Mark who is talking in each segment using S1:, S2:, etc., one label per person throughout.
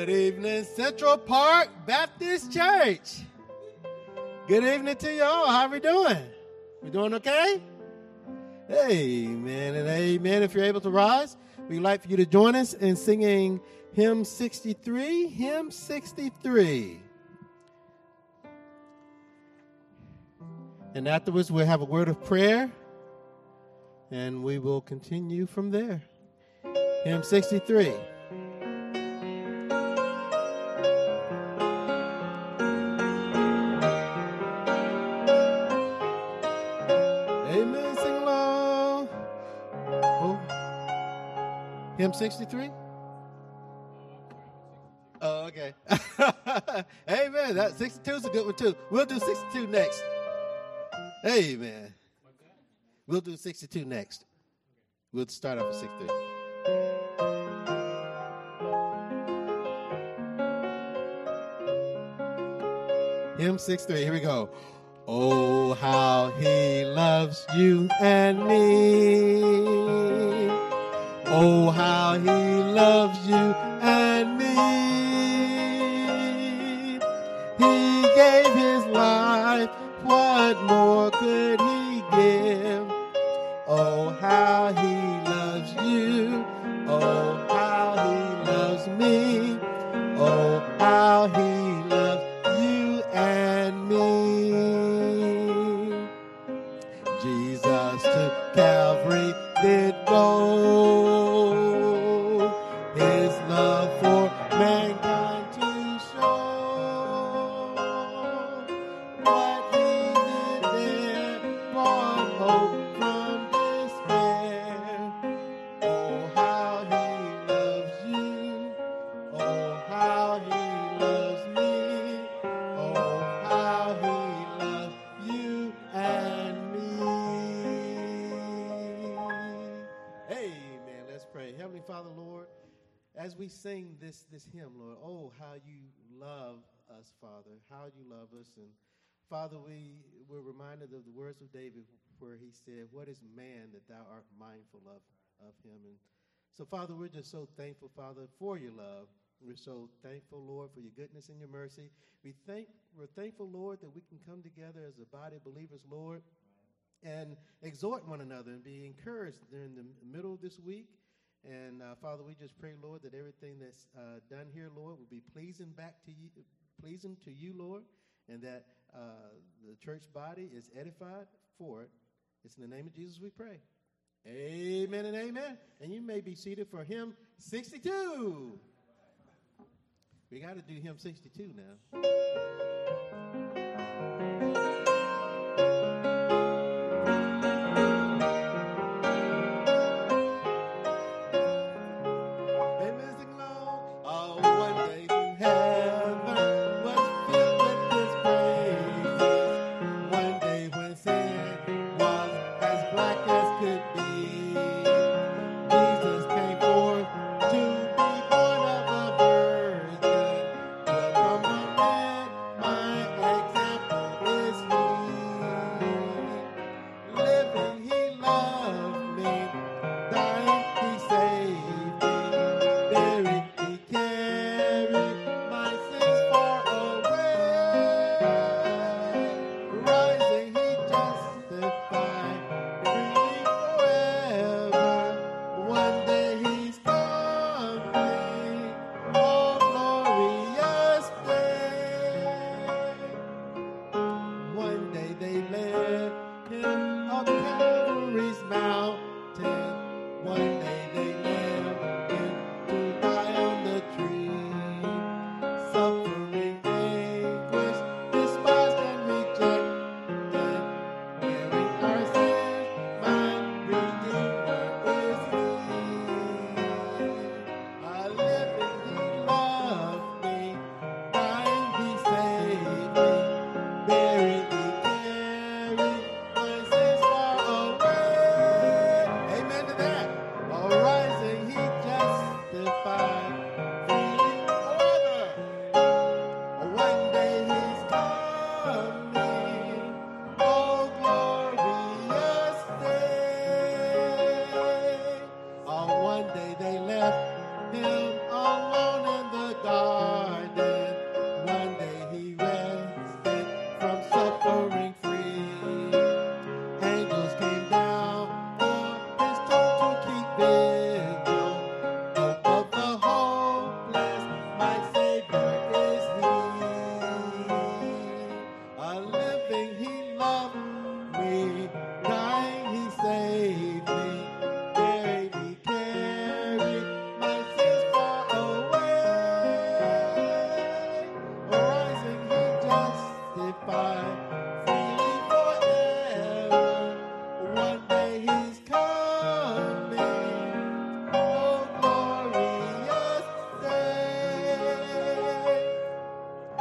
S1: Good evening, Central Park Baptist Church. Good evening to y'all. How are we doing? We doing okay? Amen and amen. If you're able to rise, we'd like for you to join us in singing hymn 63. Hymn 63. And afterwards, we'll have a word of prayer and we will continue from there. Hymn 63. 63? Oh, okay. Amen. That 62 is a good one, too. We'll do 62 next. Amen. We'll do 62 next. We'll start off at 63. Hymn 63. Here we go. Oh, how he loves you and me. Oh, how he loves you and me. He gave his life. What more could he love us. And Father, we were reminded of the words of David where he said, What is man that thou art mindful of, of him? And so, Father, we're just so thankful, Father, for your love. We're so thankful, Lord, for your goodness and your mercy. We thank, we're thankful, Lord, that we can come together as a body of believers, Lord, and exhort one another and be encouraged during the middle of this week. And uh, Father, we just pray, Lord, that everything that's uh, done here, Lord, will be pleasing back to you, pleasing to you, Lord, and that uh, the church body is edified for it. It's in the name of Jesus we pray. Amen and amen. And you may be seated for hymn 62. We got to do hymn 62 now.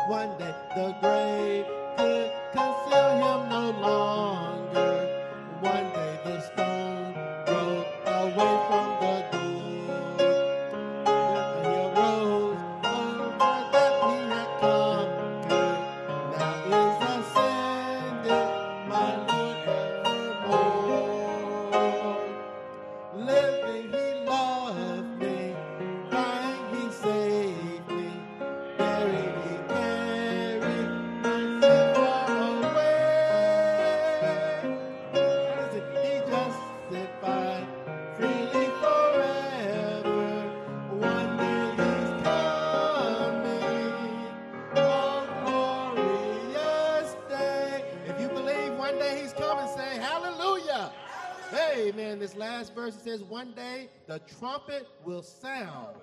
S1: One day the grave could conceal him no longer. One day the stone. Trumpet will sound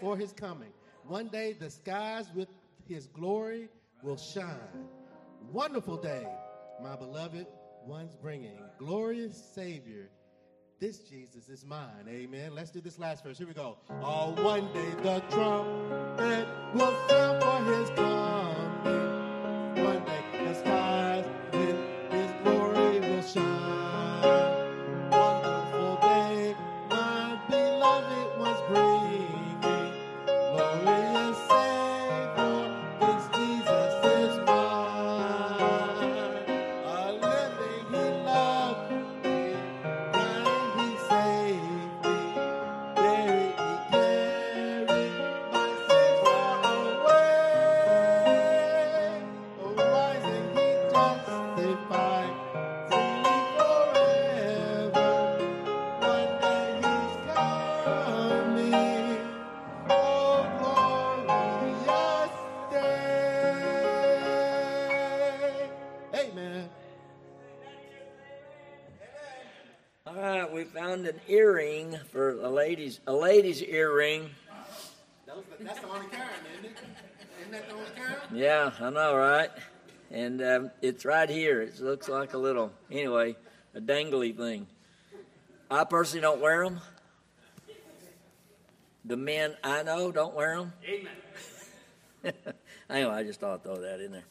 S1: for his coming. One day the skies with his glory will shine. Wonderful day, my beloved ones bringing. Glorious Savior, this Jesus is mine. Amen. Let's do this last verse. Here we go. Oh, one day the trumpet will sound for his coming.
S2: Earring for a lady's a lady's earring.
S1: That's the only kind, isn't it? Isn't that the only kind?
S2: Yeah, I know, right? And um, it's right here. It looks like a little, anyway, a dangly thing. I personally don't wear them. The men I know don't wear them. Amen. anyway, I just thought I'd throw that in there.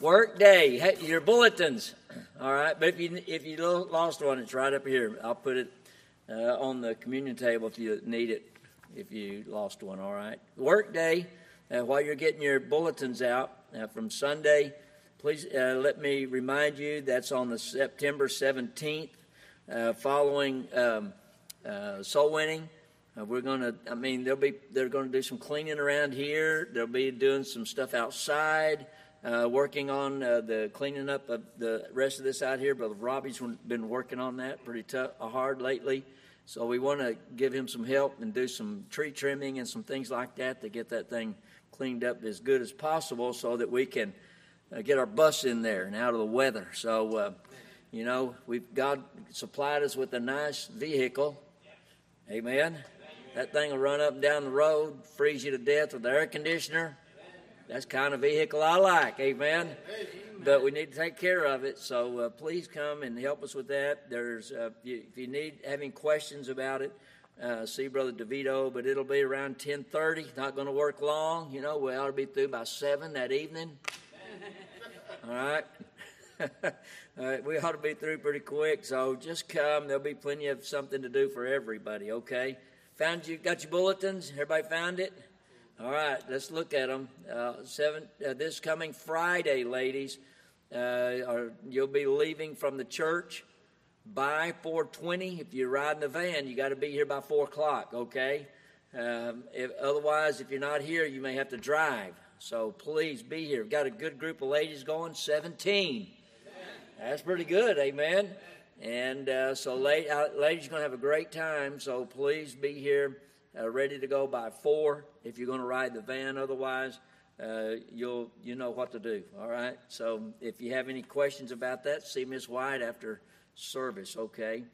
S2: Work day, hey, your bulletins. All right, but if you if you lost one, it's right up here. I'll put it uh, on the communion table if you need it. If you lost one, all right. Work day. Uh, while you're getting your bulletins out uh, from Sunday, please uh, let me remind you that's on the September 17th, uh, following um, soul winning. We're going to, I mean, they'll be, they're going to do some cleaning around here. They'll be doing some stuff outside, uh, working on uh, the cleaning up of the rest of this out here. Brother Robbie's been working on that pretty tough, hard lately. So we want to give him some help and do some tree trimming and some things like that to get that thing cleaned up as good as possible so that we can uh, get our bus in there and out of the weather. So, uh, you know, we've God supplied us with a nice vehicle. Amen. That thing will run up and down the road, freeze you to death with the air conditioner. That's kind of vehicle I like. Amen. But we need to take care of it. So uh, please come and help us with that. There's uh, if, you, if you need having questions about it, uh, see Brother DeVito. But it'll be around 10:30. Not going to work long. You know, we ought to be through by seven that evening. All right. All right, we ought to be through pretty quick, so just come. There'll be plenty of something to do for everybody. Okay, found you got your bulletins. Everybody found it. All right, let's look at them. Uh, seven uh, this coming Friday, ladies, uh, you'll be leaving from the church by 4:20. If you're riding the van, you got to be here by four o'clock. Okay. Um, if, otherwise, if you're not here, you may have to drive. So please be here. We've got a good group of ladies going. 17. That's pretty good, amen. And uh, so, uh, ladies, are going to have a great time. So please be here, uh, ready to go by four. If you're going to ride the van, otherwise, uh, you'll you know what to do. All right. So if you have any questions about that, see Miss White after service. Okay.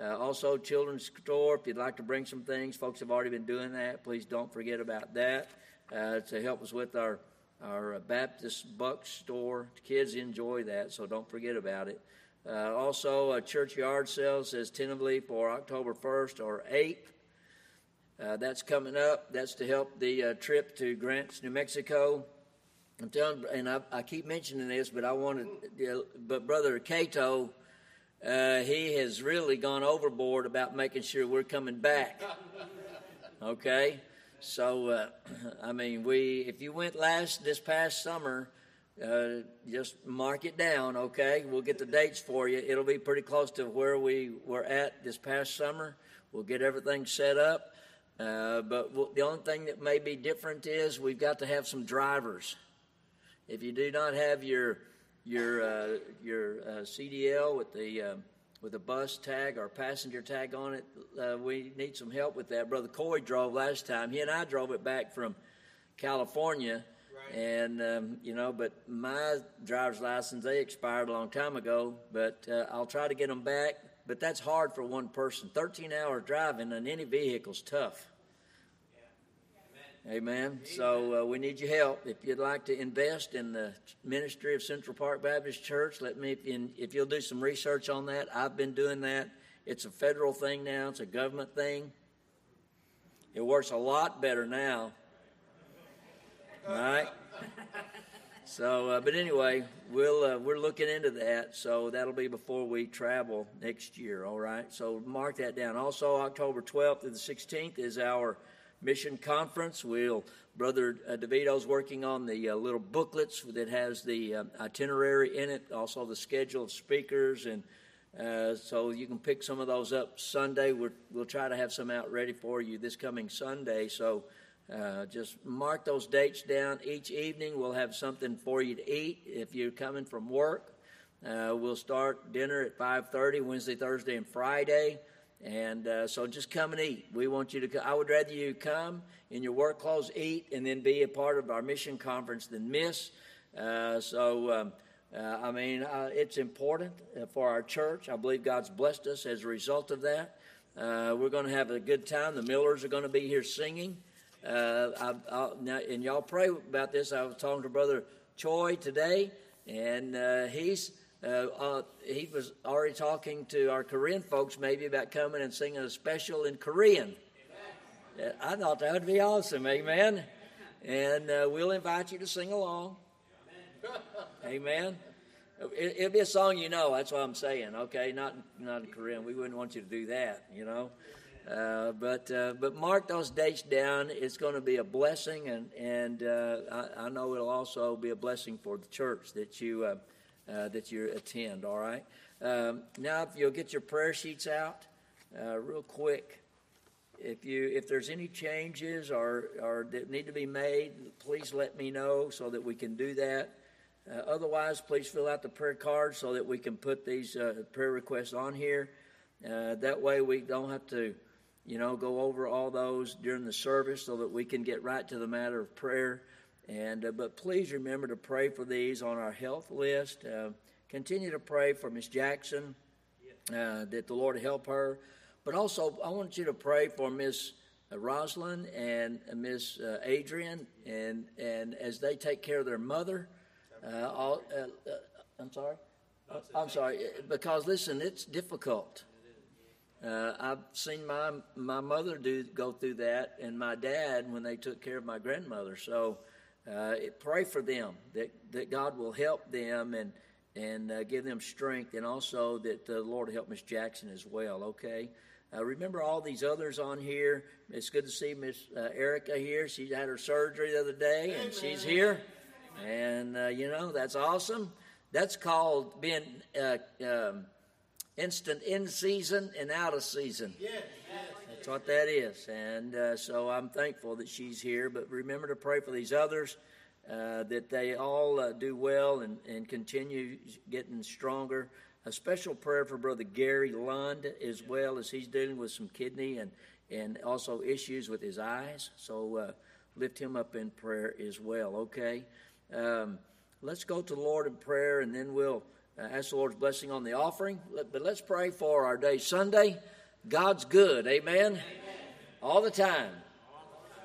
S2: Uh, also, children's store. If you'd like to bring some things, folks have already been doing that. Please don't forget about that uh, to help us with our our Baptist buck store. Kids enjoy that, so don't forget about it. Uh, also, a church yard sale says tentatively for October 1st or 8th. Uh, that's coming up. That's to help the uh, trip to Grants, New Mexico. I'm telling, and I, I keep mentioning this, but I wanted, but Brother Cato, uh, he has really gone overboard about making sure we're coming back. Okay. So, uh, I mean, we if you went last this past summer, uh, just mark it down, okay? We'll get the dates for you. It'll be pretty close to where we were at this past summer. We'll get everything set up. Uh, but we'll, the only thing that may be different is we've got to have some drivers. If you do not have your your uh, your uh, CDL with the uh, with a bus tag or passenger tag on it. Uh, we need some help with that. Brother Coy drove last time. He and I drove it back from California. Right. And, um, you know, but my driver's license, they expired a long time ago. But uh, I'll try to get them back. But that's hard for one person. 13 hours driving in any vehicle is tough. Amen. So uh, we need your help. If you'd like to invest in the ministry of Central Park Baptist Church, let me. If you'll do some research on that, I've been doing that. It's a federal thing now. It's a government thing. It works a lot better now. All right. So, uh, but anyway, we'll uh, we're looking into that. So that'll be before we travel next year. All right. So mark that down. Also, October 12th to the 16th is our mission conference. We'll Brother uh, DeVito's working on the uh, little booklets that has the uh, itinerary in it, also the schedule of speakers, and uh, so you can pick some of those up Sunday. we will try to have some out ready for you this coming Sunday. So uh, just mark those dates down. Each evening we'll have something for you to eat if you're coming from work. Uh, we'll start dinner at 5:30 Wednesday, Thursday, and Friday. And uh, so just come and eat. We want you to. I would rather you come in your work clothes, eat, and then be a part of our mission conference than miss. Uh, so, um, uh, I mean, it's important for our church. I believe God's blessed us as a result of that. We're going to have a good time. The Millers are going to be here singing. I, now, and y'all pray about this. I was talking to Brother Choi today, and he's uh, uh, he was already talking to our Korean folks maybe about coming and singing a special in Korean. Amen. I thought that would be awesome. Amen. And uh, we'll invite you to sing along. Amen. It, will be a song you know. That's what I'm saying. Okay, not not in Korean. We wouldn't want you to do that. You know. Uh, but uh, but mark those dates down. It's going to be a blessing, and and uh, I, I, know it'll also be a blessing for the church that you uh, uh, that you attend, all right? Um, now, if you'll get your prayer sheets out real quick. If you if there's any changes or, or that need to be made, please let me know so that we can do that. Otherwise, please fill out the prayer card so that we can put these prayer requests on here. That way, we don't have to, you know, go over all those during the service, so that we can get right to the matter of prayer. And uh, but please remember to pray for these on our health list. Uh, continue to pray for Miss Jackson uh, that the Lord help her. But also, I want you to pray for Miss uh, Rosalind and uh, Miss uh, Adrian, and and as they take care of their mother. All, I'm sorry. I'm sorry because listen, it's difficult. Uh, I've seen my my mother do go through that, and my dad when they took care of my grandmother. So uh, pray for them that, that God will help them and and uh, give them strength, and also that the Lord help Miss Jackson as well. Okay. Uh, remember all these others on here. It's good to see Miss uh, Erica here. She had her surgery the other day, and Amen. she's here. And uh, you know that's awesome. That's called being um, instant in season and out of season. Yes. That's what that is. And uh, so I'm thankful that she's here. But remember to pray for these others, uh, that they all uh, do well and, and continue getting stronger. A special prayer for Brother Gary Lund as well as he's dealing with some kidney and, and also issues with his eyes. So uh, lift him up in prayer as well, okay? Um, let's go to the Lord in prayer and then we'll uh, ask the Lord's blessing on the offering. But let's pray for our day Sunday. God's good. Amen? Amen. All the time.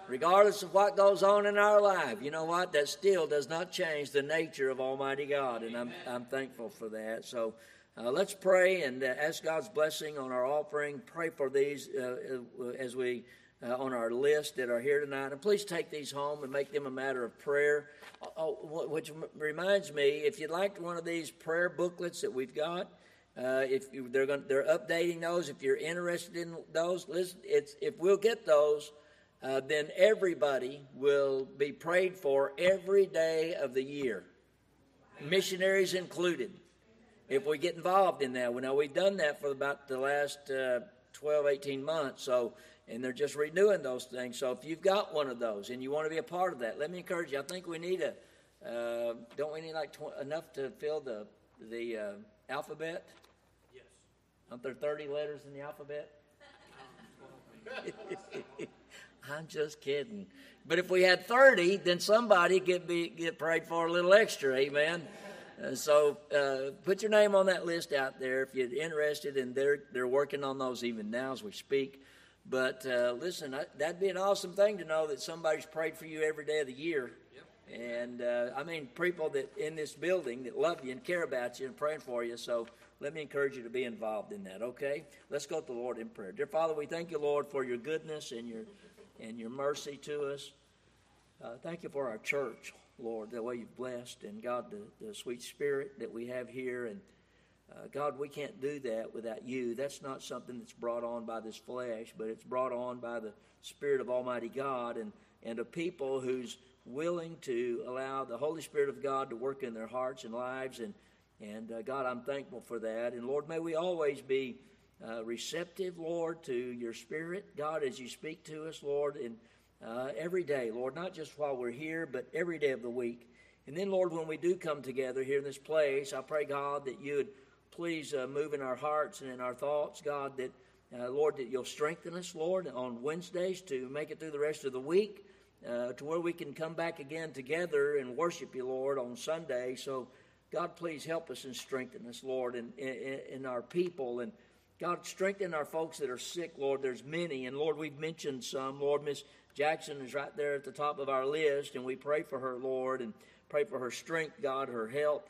S2: Regardless of what goes on in our life, you know what? That still does not change the nature of Almighty God, and I'm, I'm thankful for that. So uh, let's pray and uh, ask God's blessing on our offering. Pray for these uh, uh as we uh, on our list that are here tonight, and please take these home and make them a matter of prayer. Oh, which reminds me, if you'd like one of these prayer booklets that we've got, uh, if you, they're going, they're updating those. If you're interested in those, listen. If we'll get those, uh, then everybody will be prayed for every day of the year, missionaries included. If we get involved in that, well, now we've done that for about the last uh, 12, 18 months. So, and they're just renewing those things. So, if you've got one of those and you want to be a part of that, let me encourage you. I think we need a. Uh, don't we need like tw- enough to fill the the uh, alphabet? Yes. Aren't there 30 letters in the alphabet? I'm just kidding. But if we had 30, then somebody get be get prayed for a little extra, amen. Uh, so uh, put your name on that list out there if you're interested, and they're they're working on those even now as we speak. But uh, listen, I, that'd be an awesome thing to know that somebody's prayed for you every day of the year. Yep. And uh, I mean, people that in this building that love you and care about you and praying for you. So let me encourage you to be involved in that. Okay, let's go to the Lord in prayer. Dear Father, we thank you, Lord, for your goodness and your and your mercy to us. Uh, thank you for our church. Lord, the way you've blessed, and God, the, the sweet spirit that we have here. And uh, God, we can't do that without you. That's not something that's brought on by this flesh, but it's brought on by the Spirit of Almighty God and, and a people who's willing to allow the Holy Spirit of God to work in their hearts and lives. And, and uh, God, I'm thankful for that. And Lord, may we always be uh, receptive, Lord, to your Spirit, God, as you speak to us, Lord. And uh, every day, Lord, not just while we're here, but every day of the week. And then, Lord, when we do come together here in this place, I pray, God, that you would please uh, move in our hearts and in our thoughts, God, that, uh, Lord, that you'll strengthen us, Lord, on Wednesdays to make it through the rest of the week, uh, to where we can come back again together and worship you, Lord, on Sunday. So, God, please help us and strengthen us, Lord, in, in, in our people. And, God, strengthen our folks that are sick, Lord. There's many. And, Lord, we've mentioned some. Lord, Miss Jackson is right there at the top of our list, and we pray for her, Lord, and pray for her strength, God, her health.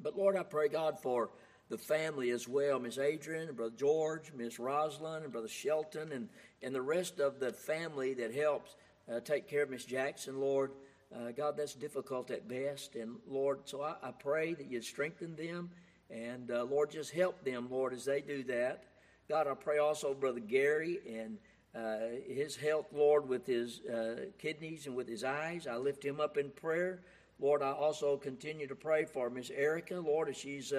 S2: But Lord, I pray, God, for the family as well Miss Adrian, and Brother George, Miss Rosalind, and Brother Shelton, and, and the rest of the family that helps uh, take care of Miss Jackson, Lord. Uh, God, that's difficult at best. And Lord, so I, I pray that you'd strengthen them. And uh, Lord, just help them, Lord, as they do that. God, I pray also, Brother Gary and uh, his health, Lord, with his uh, kidneys and with his eyes. I lift him up in prayer. Lord, I also continue to pray for Miss Erica, Lord, as she's,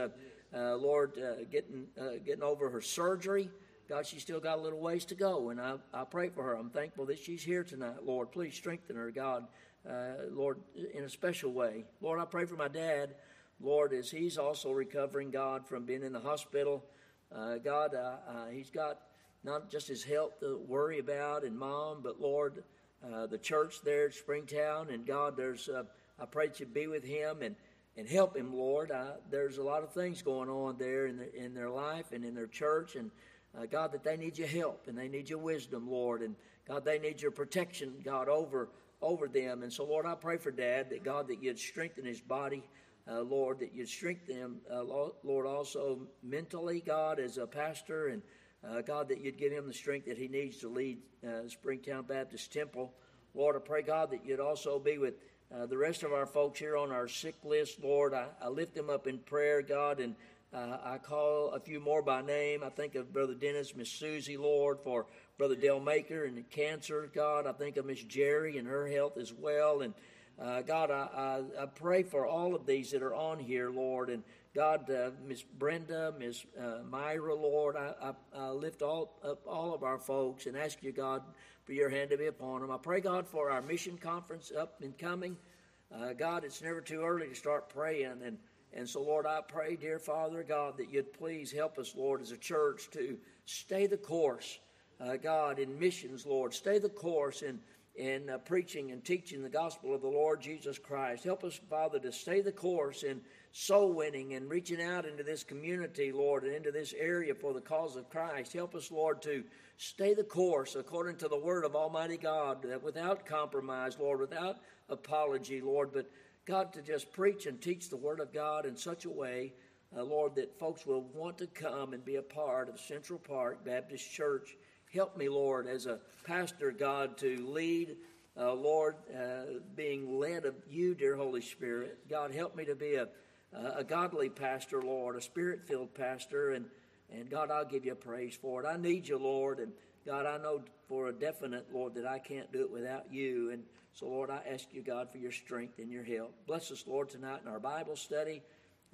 S2: uh, uh Lord, uh, getting, uh, getting over her surgery. God, she's still got a little ways to go, and I, I pray for her. I'm thankful that she's here tonight, Lord. Please strengthen her, God, Lord, in a special way. Lord, I pray for my dad, Lord, as he's also recovering, God, from being in the hospital. God, he's got not just his health to worry about and mom, but Lord, uh, the church there at Springtown. And God, there's uh, I pray that you be with him and, and help him, Lord. I, there's a lot of things going on there in, in their life and in their church. And uh, God, that they need your help and they need your wisdom, Lord. And God, they need your protection, God, over over them. And so, Lord, I pray for Dad that God that you'd strengthen his body. Uh, Lord, that you'd strengthen him, uh, Lord, also mentally, God, as a pastor, and uh, God, that you'd give him the strength that he needs to lead uh, Springtown Baptist Temple. Lord, I pray, God, that you'd also be with uh, the rest of our folks here on our sick list. Lord, I, I lift them up in prayer, God, and uh, I call a few more by name. I think of Brother Dennis, Miss Susie, Lord, for Brother Dale Maker and cancer, God. I think of Miss Jerry and her health as well. And uh, God, I, I, I, pray for all of these that are on here, Lord, and God, uh, Miss Brenda, Miss uh, Myra, Lord, I, I, I, lift all up all of our folks and ask you, God, for your hand to be upon them. I pray, God, for our mission conference up and coming. Uh, God, it's never too early to start praying, and and so, Lord, I pray, dear Father God, that you'd please help us, Lord, as a church to stay the course, uh, God, in missions, Lord, stay the course in in uh, preaching and teaching the gospel of the Lord Jesus Christ. Help us, Father, to stay the course in soul winning and reaching out into this community, Lord, and into this area for the cause of Christ. Help us, Lord, to stay the course according to the word of Almighty God, that without compromise, Lord, without apology, Lord, but God, to just preach and teach the word of God in such a way, uh, Lord, that folks will want to come and be a part of Central Park Baptist Church. Help me, Lord, as a pastor, God, to lead uh, Lord, uh, being led of you, dear Holy Spirit. God, help me to be a, a godly pastor, Lord, a spirit filled pastor. And, and God, I'll give you praise for it. I need you, Lord. And God, I know for a definite, Lord, that I can't do it without you. And so, Lord, I ask you, God, for your strength and your help. Bless us, Lord, tonight in our Bible study.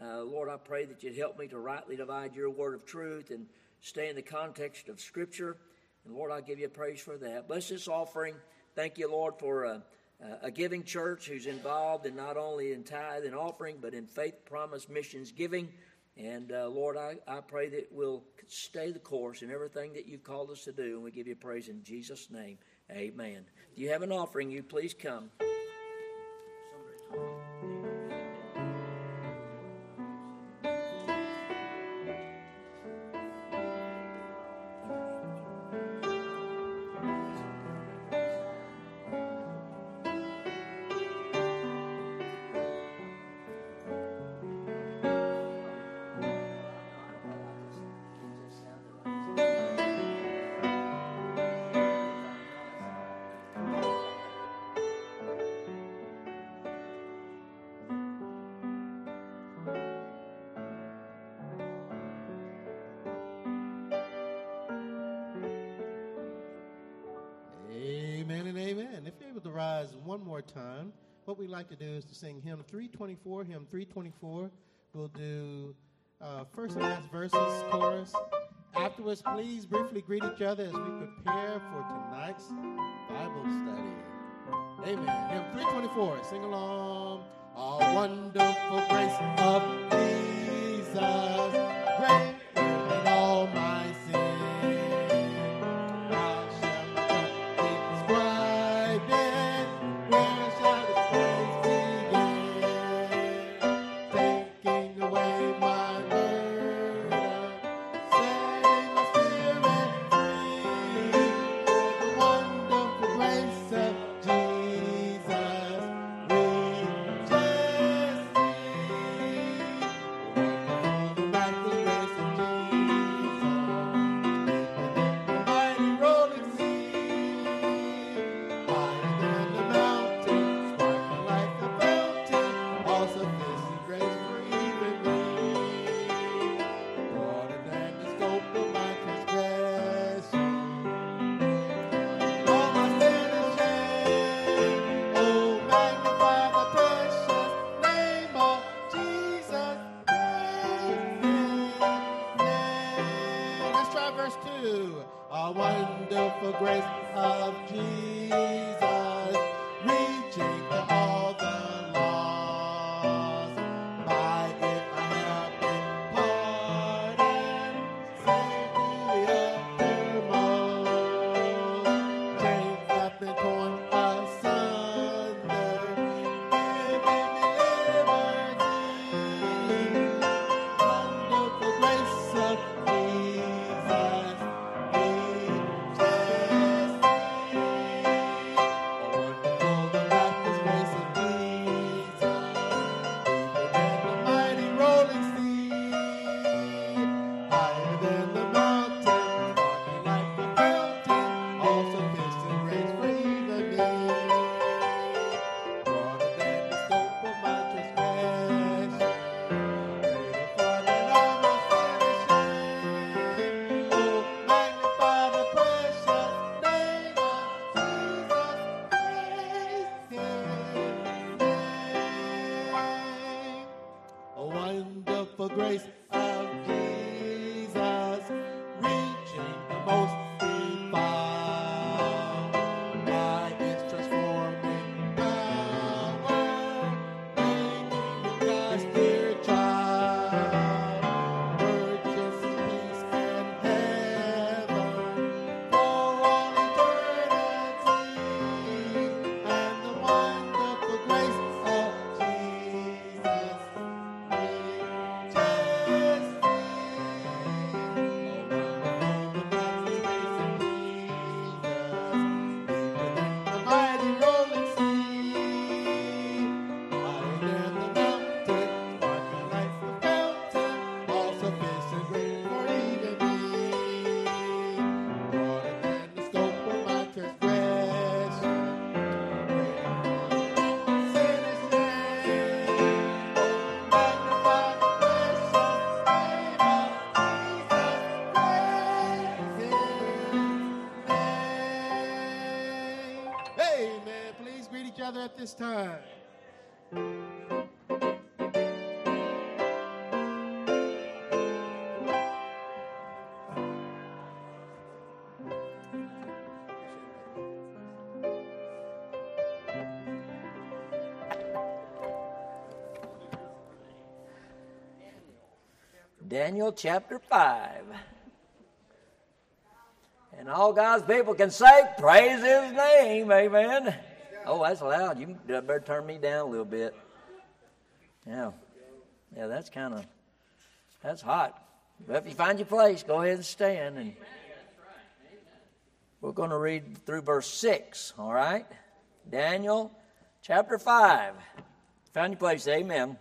S2: Uh, Lord, I pray that you'd help me to rightly divide your word of truth and stay in the context of Scripture. And Lord, I give you praise for that. Bless this offering. Thank you, Lord, for. Uh, a giving church who's involved in not only in tithe and offering, but in faith promise missions giving. And uh, Lord, I, I pray that we'll stay the course in everything that you've called us to do. And we give you praise in Jesus' name. Amen. If you have an offering, you please come.
S1: More time. What we like to do is to sing hymn 324. Hymn 324. We'll do uh, first and last verses, chorus. Afterwards, please briefly greet each other as we prepare for tonight's Bible study. Amen. Hymn 324. Sing along. A wonderful grace of Jesus. This time.
S2: Daniel chapter 5. And all God's people can say, Praise His name. Amen. That's loud. You better turn me down a little bit. Yeah. Yeah, that's kind of, that's hot. But if you find your place, go ahead and stand. And we're going to read through verse 6, all right? Daniel chapter 5. Found your place, amen.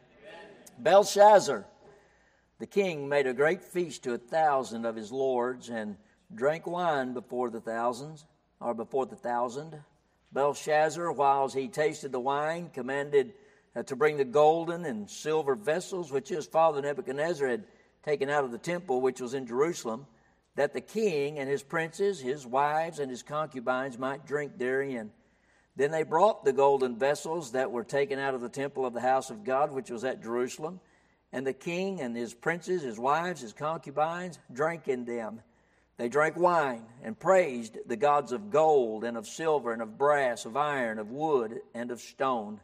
S2: Belshazzar, the king, made a great feast to a thousand of his lords and drank wine before the thousands, or before the thousand. Belshazzar, whilst he tasted the wine, commanded uh, to bring the golden and silver vessels which his father Nebuchadnezzar had taken out of the temple which was in Jerusalem, that the king and his princes, his wives, and his concubines might drink therein. Then they brought the golden vessels that were taken out of the temple of the house of God, which was at Jerusalem, and the king and his princes, his wives, his concubines drank in them. They drank wine and praised the gods of gold and of silver and of brass, of iron, of wood, and of stone.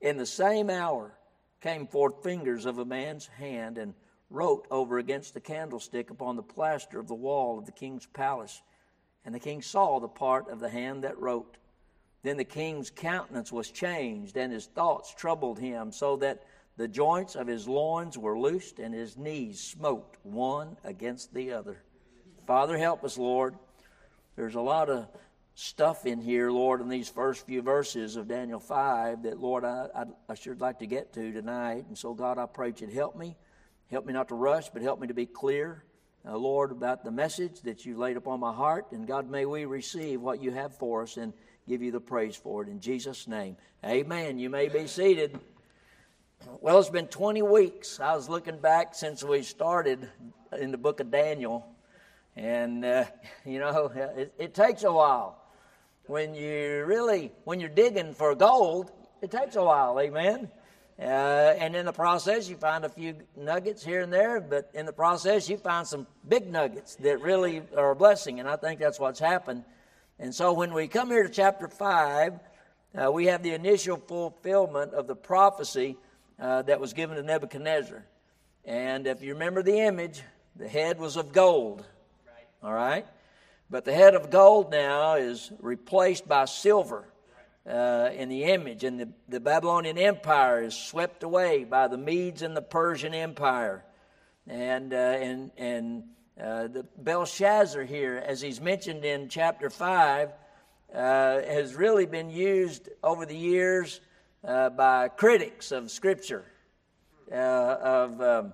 S2: In the same hour came forth fingers of a man's hand and wrote over against the candlestick upon the plaster of the wall of the king's palace. And the king saw the part of the hand that wrote. Then the king's countenance was changed, and his thoughts troubled him, so that the joints of his loins were loosed, and his knees smote one against the other. Father, help us, Lord. There's a lot of stuff in here, Lord, in these first few verses of Daniel 5 that, Lord, I, I, I sure like to get to tonight. And so, God, I pray that you'd help me. Help me not to rush, but help me to be clear, uh, Lord, about the message that you laid upon my heart. And, God, may we receive what you have for us. And give you the praise for it in Jesus' name. Amen. You may be seated. Well, it's been 20 weeks. I was looking back since we started in the book of Daniel, and uh, you know, it, it, takes a while. When you really, when you're digging for gold, it takes a while. Amen. Uh, and in the process, you find a few nuggets here and there, but in the process, you find some big nuggets that really are a blessing. And I think that's what's happened and so when we come here to chapter 5, uh, we have the initial fulfillment of the prophecy uh, that was given to Nebuchadnezzar. And if you remember the image, the head was of gold. All right? But the head of gold now is replaced by silver uh, in the image. And the, the Babylonian Empire is swept away by the Medes and the Persian Empire. And, uh, and, and uh, the Belshazzar here, as he's mentioned in chapter 5, uh, has really been used over the years uh, by critics of Scripture, uh, of um,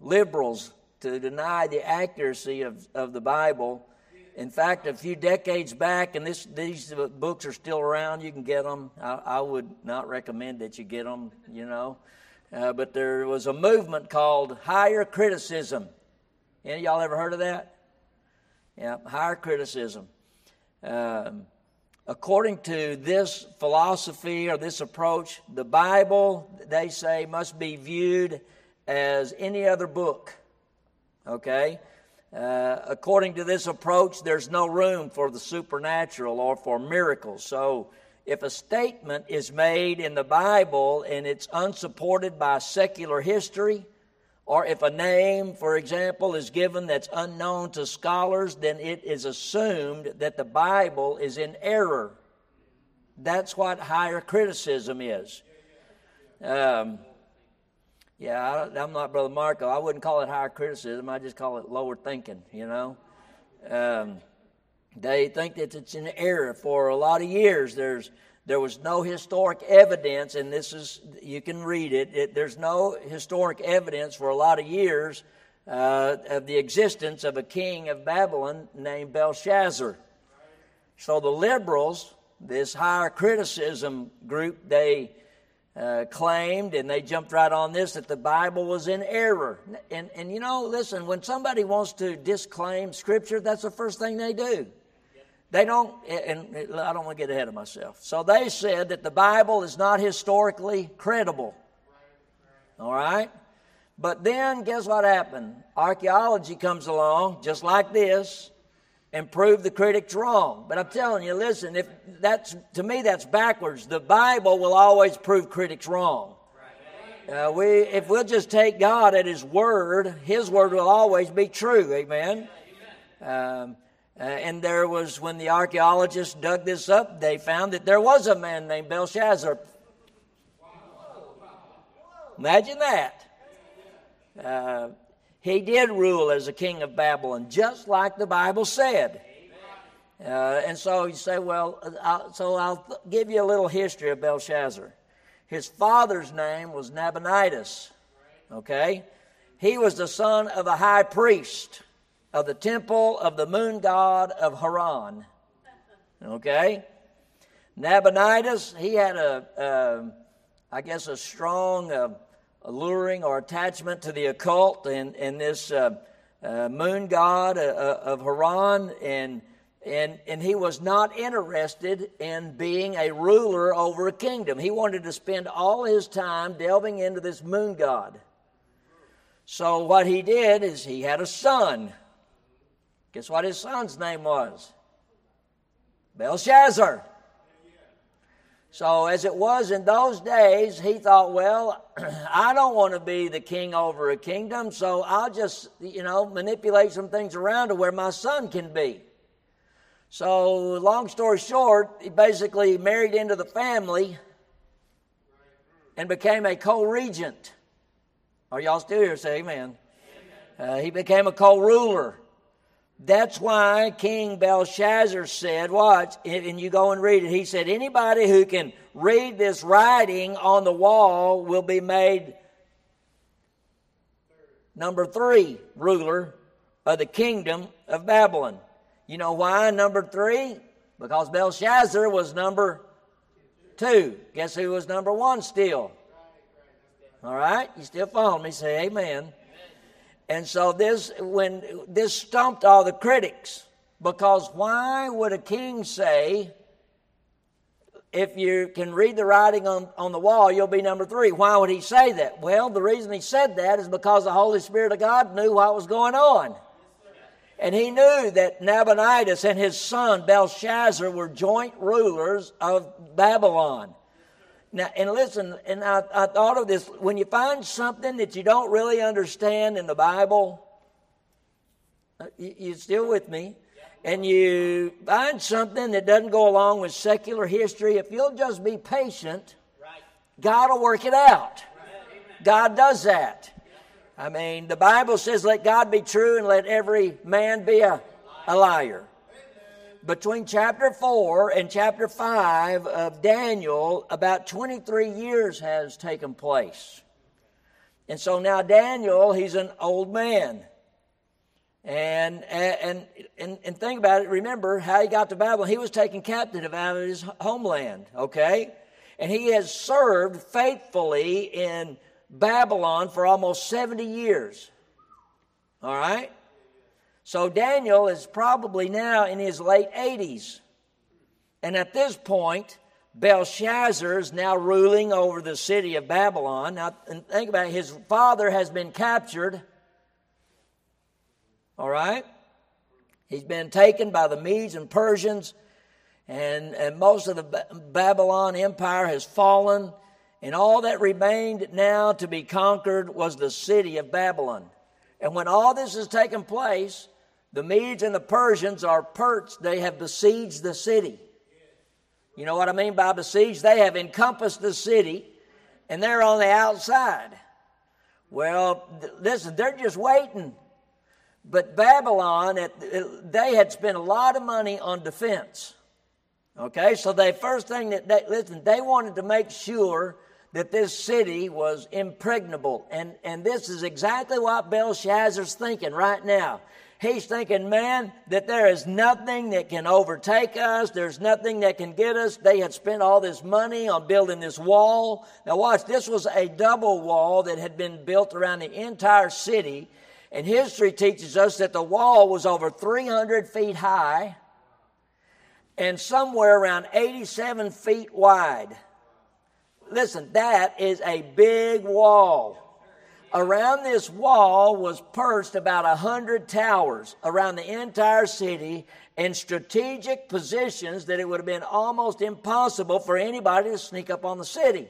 S2: liberals, to deny the accuracy of, of the Bible. In fact, a few decades back, and this, these books are still around, you can get them. I, I would not recommend that you get them, you know. Uh, but there was a movement called higher criticism any y'all ever heard of that? Yeah, higher criticism. Um, according to this philosophy or this approach, the Bible, they say, must be viewed as any other book. Okay? Uh, according to this approach, there's no room for the supernatural or for miracles. So, if a statement is made in the Bible and it's unsupported by secular history, or if a name, for example, is given that's unknown to scholars, then it is assumed that the Bible is in error. That's what higher criticism is. Um, yeah, I, am not Brother Marco. I wouldn't call it higher criticism. I just call it lower thinking, you know. Um, they think that it's an error. For a lot of years, there's there was no historic evidence, and this is, you can read it, it there's no historic evidence for a lot of years uh, of the existence of a king of Babylon named Belshazzar. So the liberals, this higher criticism group, they uh, claimed and they jumped right on this that the Bible was in error. And, and you know, listen, when somebody wants to disclaim Scripture, that's the first thing they do. They don't, and I don't want to get ahead of myself. So they said that the Bible is not historically credible. All right? But then guess what happened? Archaeology comes along, just like this, and proved the critics wrong. But I'm telling you, listen, if that's to me that's backwards. The Bible will always prove critics wrong. Uh, we, if we'll just take God at His word, His word will always be true. Amen. Um, uh, and there was, when the archaeologists dug this up, they found that there was a man named Belshazzar. Imagine that. Uh, he did rule as a king of Babylon, just like the Bible said. Uh, and so you say, well, I'll, so I'll give you a little history of Belshazzar. His father's name was Nabonidus. Okay? He was the son of a high priest of the temple of the moon god of Haran. Okay? Nabonidus, he had a, I guess, a strong uh, alluring or attachment to the occult and, and this uh, uh, moon god uh, uh, of Haran. And And, and he was not interested in being a ruler over a kingdom. He wanted to spend all his time delving into this moon god. So, what he did is he had a son. Guess what his son's name was? Belshazzar. So, as it was in those days, he thought, well, I don't want to be the king over a kingdom, so I'll just, you know, manipulate some things around to where my son can be. So, long story short, he basically married into the family and became a co regent. Are y'all still here? Say amen. Uh, he became a co ruler. That's why King Belshazzar said, Watch, and you go and read it. He said, Anybody who can read this writing on the wall will be made number three ruler of the kingdom of Babylon. You know why number three? Because Belshazzar was number two. Guess who was number one still? All right? You still follow me? Say amen. And so this when this stumped all the critics because why would a king say if you can read the writing on, on the wall, you'll be number three. Why would he say that? Well, the reason he said that is because the Holy Spirit of God knew what was going on. And he knew that Nabonidus and his son Belshazzar were joint rulers of Babylon. Now, and listen, and I, I thought of this when you find something that you don't really understand in the Bible, uh, you, you still with me? And you find something that doesn't go along with secular history, if you'll just be patient, God will work it out. God does that. I mean, the Bible says, let God be true and let every man be a, a liar between chapter 4 and chapter 5 of Daniel, about 23 years has taken place. And so now Daniel, he's an old man. And, and, and, and think about it. Remember how he got to Babylon. He was taken captive out of his homeland, okay? And he has served faithfully in Babylon for almost 70 years. All right? So Daniel is probably now in his late 80s. And at this point, Belshazzar is now ruling over the city of Babylon. Now, think about it. His father has been captured. All right? He's been taken by the Medes and Persians, and, and most of the Babylon Empire has fallen. And all that remained now to be conquered was the city of Babylon. And when all this has taken place, the Medes and the Persians are perched, they have besieged the city. You know what I mean by besieged? They have encompassed the city and they're on the outside. Well, listen, they're just waiting. But Babylon, uh, they had spent a lot of money on defense. Okay, so the first thing that they, listen, they wanted to make sure that this city was impregnable. And, and this is exactly what Belshazzar's thinking right now. He's thinking, man, that there is nothing that can overtake us. There's nothing that can get us. They had spent all this money on building this wall. Now, watch, this was a double wall that had been built around the entire city. And history teaches us that the wall was over 300 feet high and somewhere around 87 feet wide. Listen, that is a big wall. Around this wall was perched about a hundred towers around the entire city in strategic positions that it would have been almost impossible for anybody to sneak up on the city.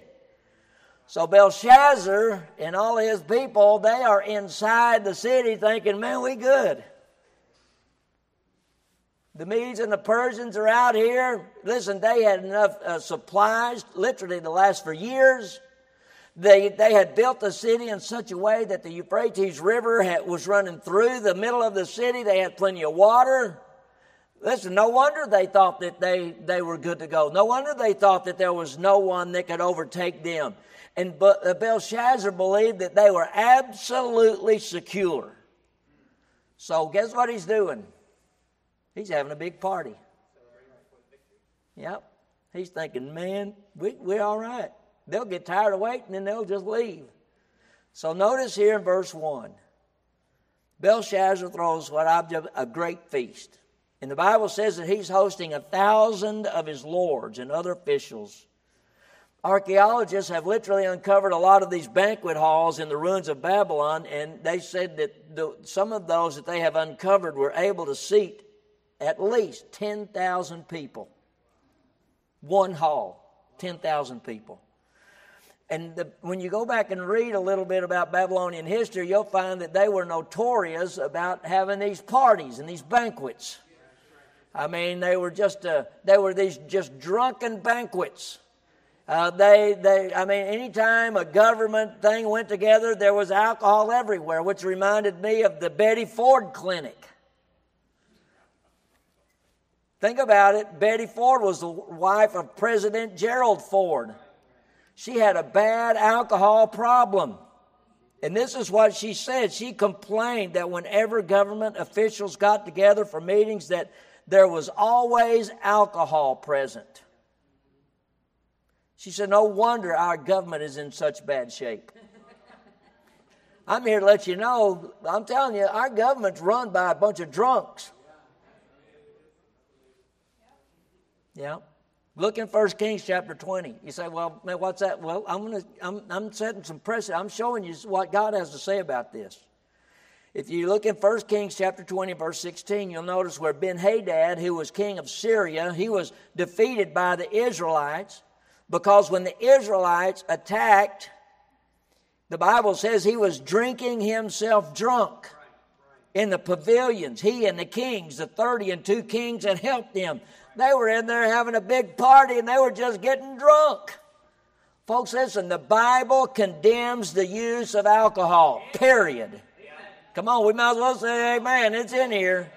S2: So Belshazzar and all his people, they are inside the city thinking, man, we good. The Medes and the Persians are out here. Listen, they had enough uh, supplies, literally, to last for years. They, they had built the city in such a way that the Euphrates River had, was running through the middle of the city. They had plenty of water. Listen, no wonder they thought that they, they were good to go. No wonder they thought that there was no one that could overtake them. And but, Belshazzar believed that they were absolutely secure. So, guess what he's doing? He's having a big party. Yep. He's thinking, man, we, we're all right. They'll get tired of waiting and they'll just leave. So notice here in verse 1 Belshazzar throws what I've a great feast. And the Bible says that he's hosting a thousand of his lords and other officials. Archaeologists have literally uncovered a lot of these banquet halls in the ruins of Babylon, and they said that the, some of those that they have uncovered were able to seat at least 10,000 people. One hall, 10,000 people. And the, when you go back and read a little bit about Babylonian history, you'll find that they were notorious about having these parties and these banquets. I mean, they were just uh, they were these just drunken banquets. Uh, they, they, I mean, anytime a government thing went together, there was alcohol everywhere, which reminded me of the Betty Ford Clinic. Think about it. Betty Ford was the wife of President Gerald Ford. She had a bad alcohol problem. And this is what she said. She complained that whenever government officials got together for meetings that there was always alcohol present. She said, No wonder our government is in such bad shape. I'm here to let you know, I'm telling you, our government's run by a bunch of drunks. Yeah. Look in 1 Kings chapter 20. You say, well, man, what's that? Well, I'm, gonna, I'm, I'm setting some precedent. I'm showing you what God has to say about this. If you look in 1 Kings chapter 20, verse 16, you'll notice where Ben Hadad, who was king of Syria, he was defeated by the Israelites because when the Israelites attacked, the Bible says he was drinking himself drunk in the pavilions. He and the kings, the 30 and two kings that helped him, they were in there having a big party and they were just getting drunk. Folks, listen, the Bible condemns the use of alcohol, period. Come on, we might as well say amen. It's in here.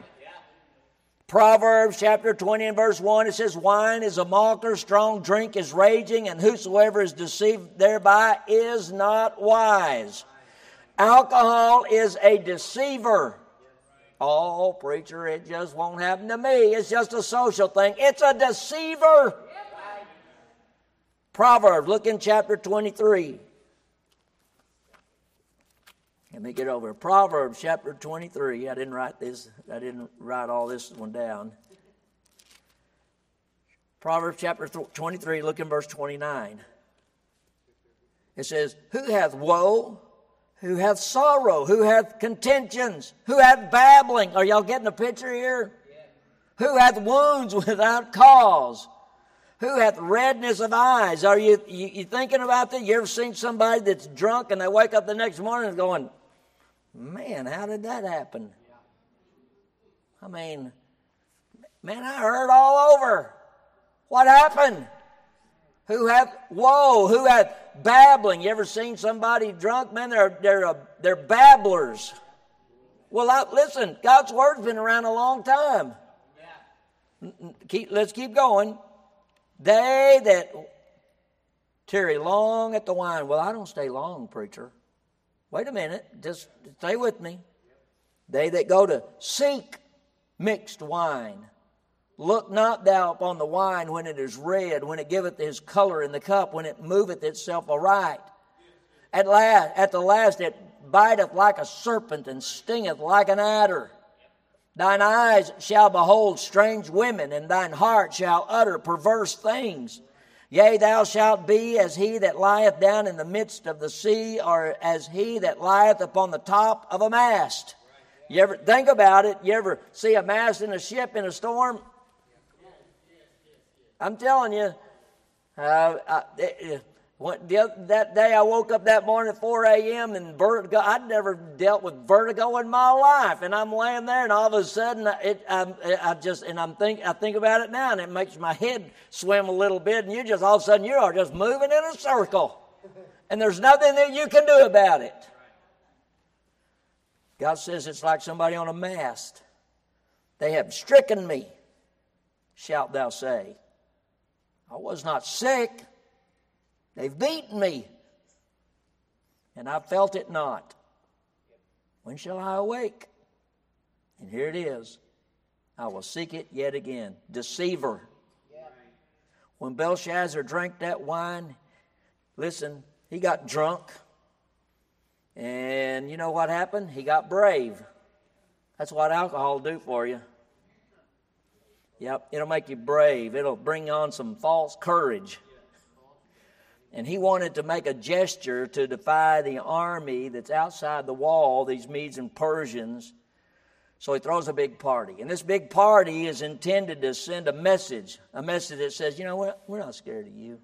S2: Proverbs chapter 20 and verse 1, it says, Wine is a mocker, strong drink is raging, and whosoever is deceived thereby is not wise. Alcohol is a deceiver. Oh, preacher, it just won't happen to me. It's just a social thing. It's a deceiver. Proverbs, look in chapter 23. Let me get over. Proverbs chapter 23. I didn't write this, I didn't write all this one down. Proverbs chapter 23, look in verse 29. It says, Who hath woe who hath sorrow, who hath contentions, who hath babbling. Are y'all getting a picture here? Yeah. Who hath wounds without cause? Who hath redness of eyes? Are you, you, you thinking about that? You ever seen somebody that's drunk and they wake up the next morning going, man, how did that happen? I mean, man, I heard all over. What happened? Who hath woe? Who hath babbling? You ever seen somebody drunk? Man, they're they're uh, they're babblers. Well, I, listen, God's word's been around a long time. Keep, let's keep going. They that tarry long at the wine. Well, I don't stay long, preacher. Wait a minute. Just stay with me. They that go to seek mixed wine. Look not thou upon the wine when it is red, when it giveth his color in the cup, when it moveth itself aright. At last, at the last, it biteth like a serpent and stingeth like an adder. Thine eyes shall behold strange women, and thine heart shall utter perverse things. Yea, thou shalt be as he that lieth down in the midst of the sea, or as he that lieth upon the top of a mast. You ever think about it? You ever see a mast in a ship in a storm? I'm telling you. Uh, I, it, the, that day I woke up that morning at 4 a.m. and vertigo. I'd never dealt with vertigo in my life, and I'm laying there, and all of a sudden, it, I, I just and I'm think I think about it now, and it makes my head swim a little bit, and you just all of a sudden you are just moving in a circle, and there's nothing that you can do about it. God says it's like somebody on a mast. They have stricken me, shalt thou say. I was not sick. They've beaten me, and I felt it not. When shall I awake? And here it is. I will seek it yet again. Deceiver. When Belshazzar drank that wine, listen, he got drunk. And you know what happened? He got brave. That's what alcohol do for you. Yep, it'll make you brave. It'll bring on some false courage. And he wanted to make a gesture to defy the army that's outside the wall, these Medes and Persians. So he throws a big party. And this big party is intended to send a message a message that says, you know what? We're not scared of you.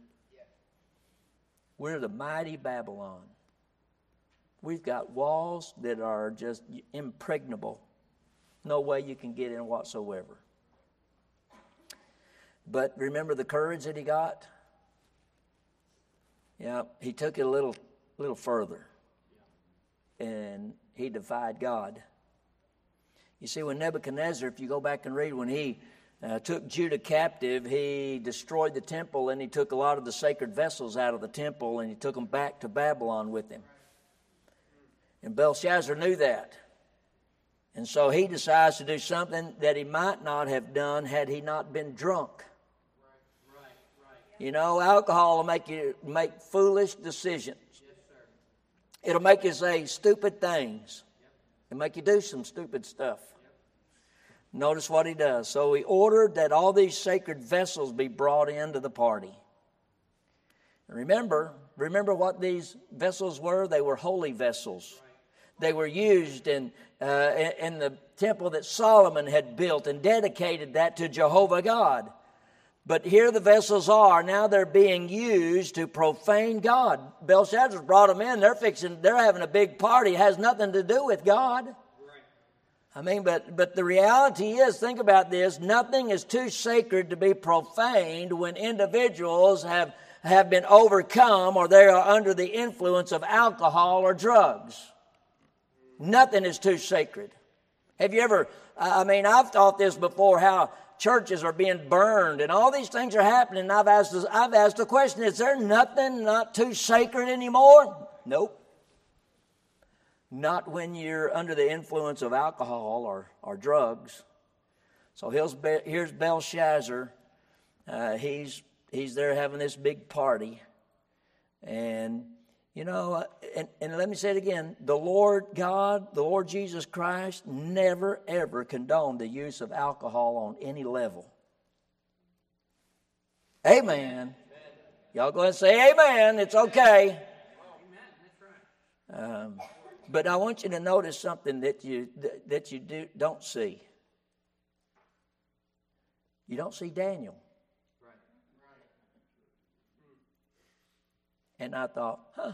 S2: We're the mighty Babylon. We've got walls that are just impregnable. No way you can get in whatsoever. But remember the courage that he got? Yeah, he took it a little, little further. And he defied God. You see, when Nebuchadnezzar, if you go back and read, when he uh, took Judah captive, he destroyed the temple and he took a lot of the sacred vessels out of the temple and he took them back to Babylon with him. And Belshazzar knew that. And so he decides to do something that he might not have done had he not been drunk. You know, alcohol will make you make foolish decisions. It'll make you say stupid things. It'll make you do some stupid stuff. Notice what he does. So he ordered that all these sacred vessels be brought into the party. Remember, remember what these vessels were? They were holy vessels. They were used in, uh, in the temple that Solomon had built and dedicated that to Jehovah God. But here the vessels are. Now they're being used to profane God. Belshazzar brought them in. They're fixing, they're having a big party. It has nothing to do with God. I mean, but, but the reality is, think about this nothing is too sacred to be profaned when individuals have, have been overcome or they are under the influence of alcohol or drugs. Nothing is too sacred. Have you ever, I mean, I've thought this before how churches are being burned and all these things are happening. I've asked, I've asked the question is there nothing not too sacred anymore? Nope. Not when you're under the influence of alcohol or, or drugs. So here's, here's Belshazzar. Uh, he's, he's there having this big party. And you know, uh, and, and let me say it again the Lord God, the Lord Jesus Christ, never ever condoned the use of alcohol on any level. Amen. Y'all go ahead and say amen. It's okay. Um, but I want you to notice something that you that you do don't see. You don't see Daniel. And I thought, huh.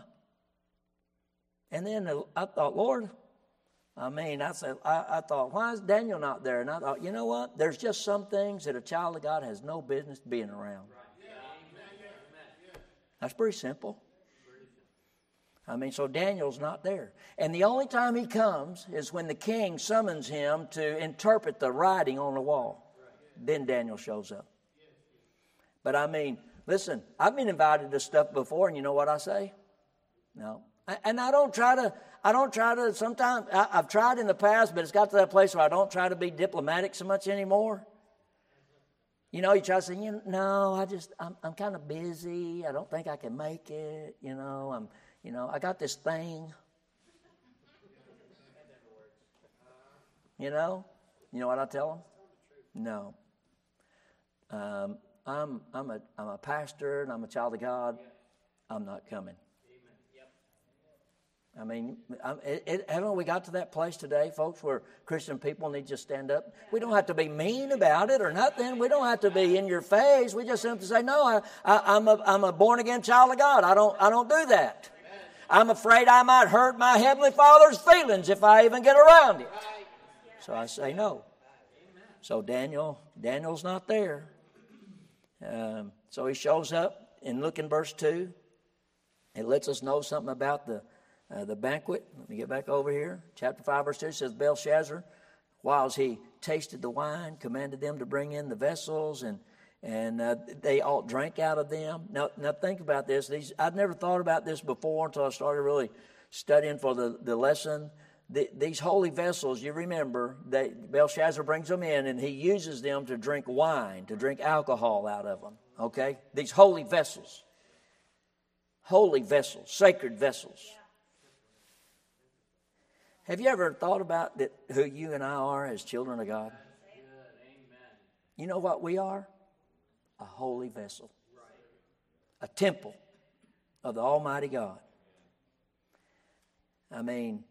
S2: And then I thought, Lord, I mean, I said, I, I, thought, why is Daniel not there? And I thought, you know what? There's just some things that a child of God has no business being around. That's pretty simple. I mean, so Daniel's not there. And the only time he comes is when the king summons him to interpret the writing on the wall. Then Daniel shows up. But I mean, Listen, I've been invited to stuff before, and you know what I say? No. And I don't try to, I don't try to, sometimes, I, have tried in the past, but it's got to that place where I don't try to be diplomatic so much anymore. You know, you try to say, you know, no, I just, I'm, I'm kind of busy. I don't think I can make it. You know, I'm, you know, I got this thing. You know, you know what I tell them? No. Um, I'm, I'm, a, I'm a pastor and I'm a child of God. I'm not coming. I mean, it, it, haven't we got to that place today, folks, where Christian people need to stand up? We don't have to be mean about it or nothing. We don't have to be in your face. We just have to say, "No, I, I, I'm a, I'm a born again child of God. I don't, I don't do that. I'm afraid I might hurt my heavenly Father's feelings if I even get around it." So I say no. So Daniel, Daniel's not there. Um, so he shows up and look in verse 2. It lets us know something about the, uh, the banquet. Let me get back over here. Chapter 5, verse 2 says, Belshazzar, whilst he tasted the wine, commanded them to bring in the vessels, and, and uh, they all drank out of them. Now, now think about this. These, I'd never thought about this before until I started really studying for the, the lesson the, these holy vessels, you remember, that Belshazzar brings them in and he uses them to drink wine, to drink alcohol out of them. Okay? These holy vessels. Holy vessels, sacred vessels. Have you ever thought about that, who you and I are as children of God? You know what we are? A holy vessel, a temple of the Almighty God. I mean,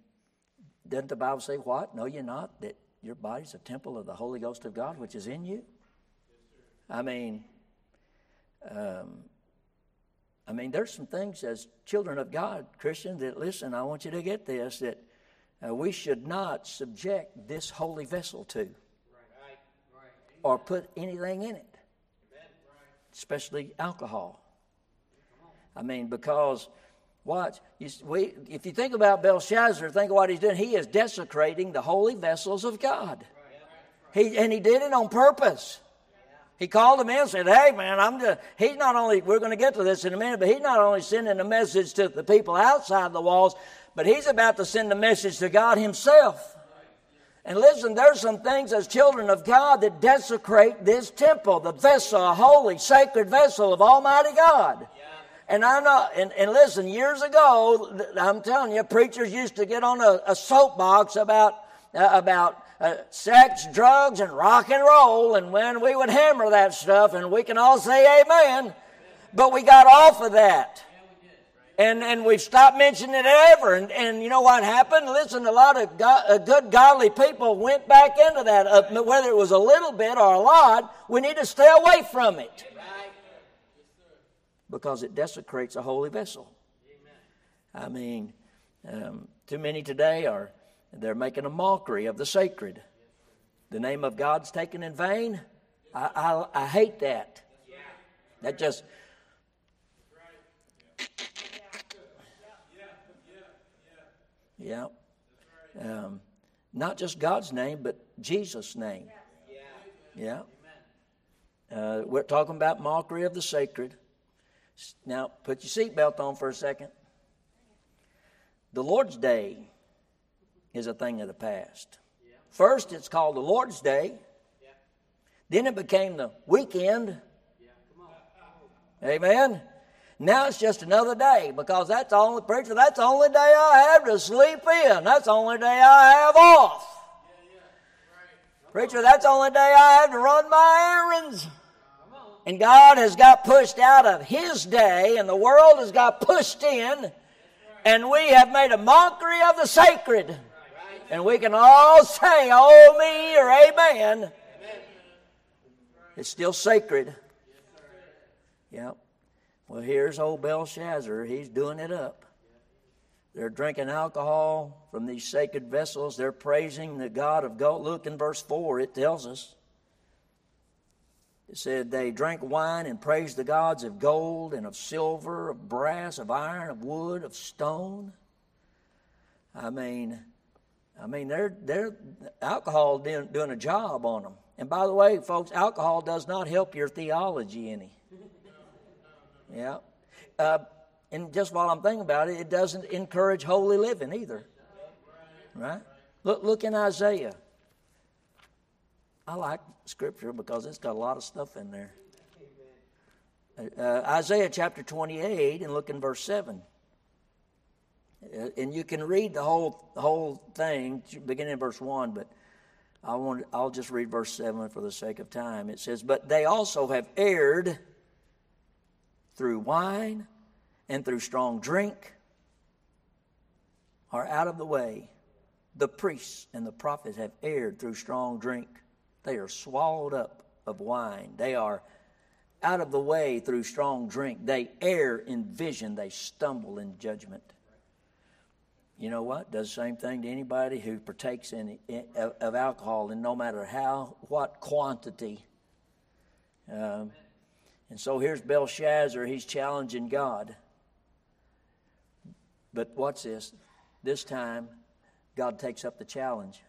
S2: doesn't the Bible say what? No, you're not. That your body's a temple of the Holy Ghost of God, which is in you. I mean, um, I mean, there's some things as children of God, Christians, that listen. I want you to get this that uh, we should not subject this holy vessel to, or put anything in it, especially alcohol. I mean, because Watch. You, we, if you think about Belshazzar, think of what he's doing. He is desecrating the holy vessels of God. He, and he did it on purpose. He called them in and said, Hey, man, I'm just, he's not only, we're going to get to this in a minute, but he's not only sending a message to the people outside the walls, but he's about to send a message to God himself. And listen, there's some things as children of God that desecrate this temple, the vessel, a holy, sacred vessel of Almighty God. And I know, and, and listen, years ago, I'm telling you, preachers used to get on a, a soapbox about, uh, about uh, sex, drugs, and rock and roll, and when we would hammer that stuff, and we can all say amen, but we got off of that. And, and we've stopped mentioning it ever. And, and you know what happened? Listen, a lot of good, godly people went back into that. Uh, whether it was a little bit or a lot, we need to stay away from it because it desecrates a holy vessel. Amen. I mean, um, too many today are they're making a mockery of the sacred. The name of God's taken in vain. I, I, I hate that. That just yeah. Um, not just God's name, but Jesus' name. Yeah. Uh, we're talking about mockery of the sacred. Now, put your seatbelt on for a second. The Lord's Day is a thing of the past. First, it's called the Lord's Day. Then it became the weekend. Amen. Now it's just another day because that's the only preacher. That's the only day I have to sleep in. That's the only day I have off. Preacher, that's the only day I have to run my errands. And God has got pushed out of His day, and the world has got pushed in, and we have made a mockery of the sacred. And we can all say, oh me or amen. It's still sacred. Yep. Well, here's old Belshazzar. He's doing it up. They're drinking alcohol from these sacred vessels. They're praising the God of gold. Look in verse 4, it tells us. It said they drank wine and praised the gods of gold and of silver, of brass, of iron, of wood, of stone. I mean, I mean, they're they're alcohol doing, a job on them. And by the way, folks, alcohol does not help your theology any. Yeah, uh, and just while I'm thinking about it, it doesn't encourage holy living either. Right? Look, look in Isaiah. I like Scripture because it's got a lot of stuff in there. Uh, Isaiah chapter 28 and look in verse 7. Uh, and you can read the whole the whole thing beginning in verse 1, but I want I'll just read verse 7 for the sake of time. It says, "But they also have erred through wine and through strong drink are out of the way. The priests and the prophets have erred through strong drink." They are swallowed up of wine. They are out of the way through strong drink. They err in vision. They stumble in judgment. You know what? Does the same thing to anybody who partakes in, in of, alcohol, and no matter how what quantity. Um, and so here's Belshazzar. He's challenging God. But what's this? This time, God takes up the challenge.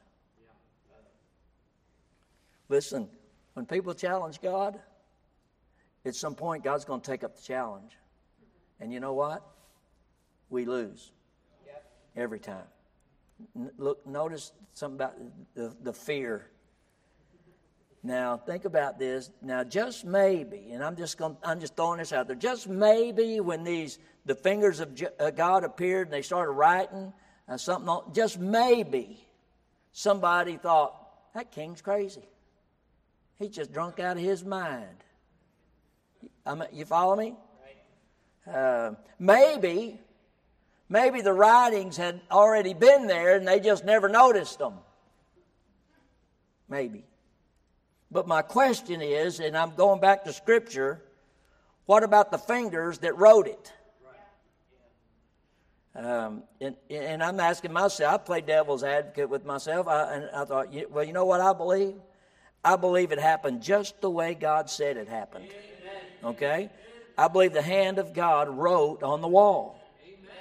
S2: Listen, when people challenge God, at some point God's going to take up the challenge. And you know what? We lose every time. N- look, notice something about the, the fear. Now, think about this. Now, just maybe, and I'm just going, I'm just throwing this out there. Just maybe, when these the fingers of uh, God appeared and they started writing uh, something, just maybe, somebody thought that king's crazy. He's just drunk out of his mind. I mean, you follow me? Uh, maybe, maybe the writings had already been there and they just never noticed them. Maybe. But my question is, and I'm going back to Scripture, what about the fingers that wrote it? Um, and, and, I'm asking myself, I play devil's advocate with myself, I, and I thought, well, you know what I believe? I believe it happened just the way God said it happened. Okay? I believe the hand of God wrote on the wall.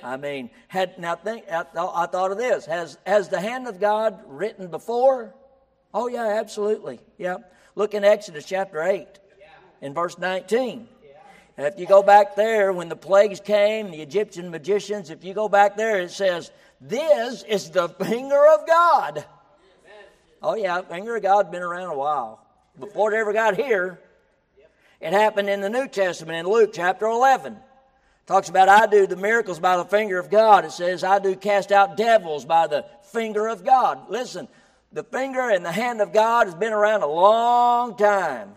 S2: I mean, had now think I, I thought of this. Has has the hand of God written before? Oh yeah, absolutely. Yeah. Look in Exodus chapter 8 in verse 19. If you go back there, when the plagues came, the Egyptian magicians, if you go back there, it says, This is the finger of God. Oh, yeah, finger of God's been around a while. Before it ever got here, it happened in the New Testament in Luke chapter 11. talks about, I do the miracles by the finger of God. It says, I do cast out devils by the finger of God. Listen, the finger and the hand of God has been around a long time.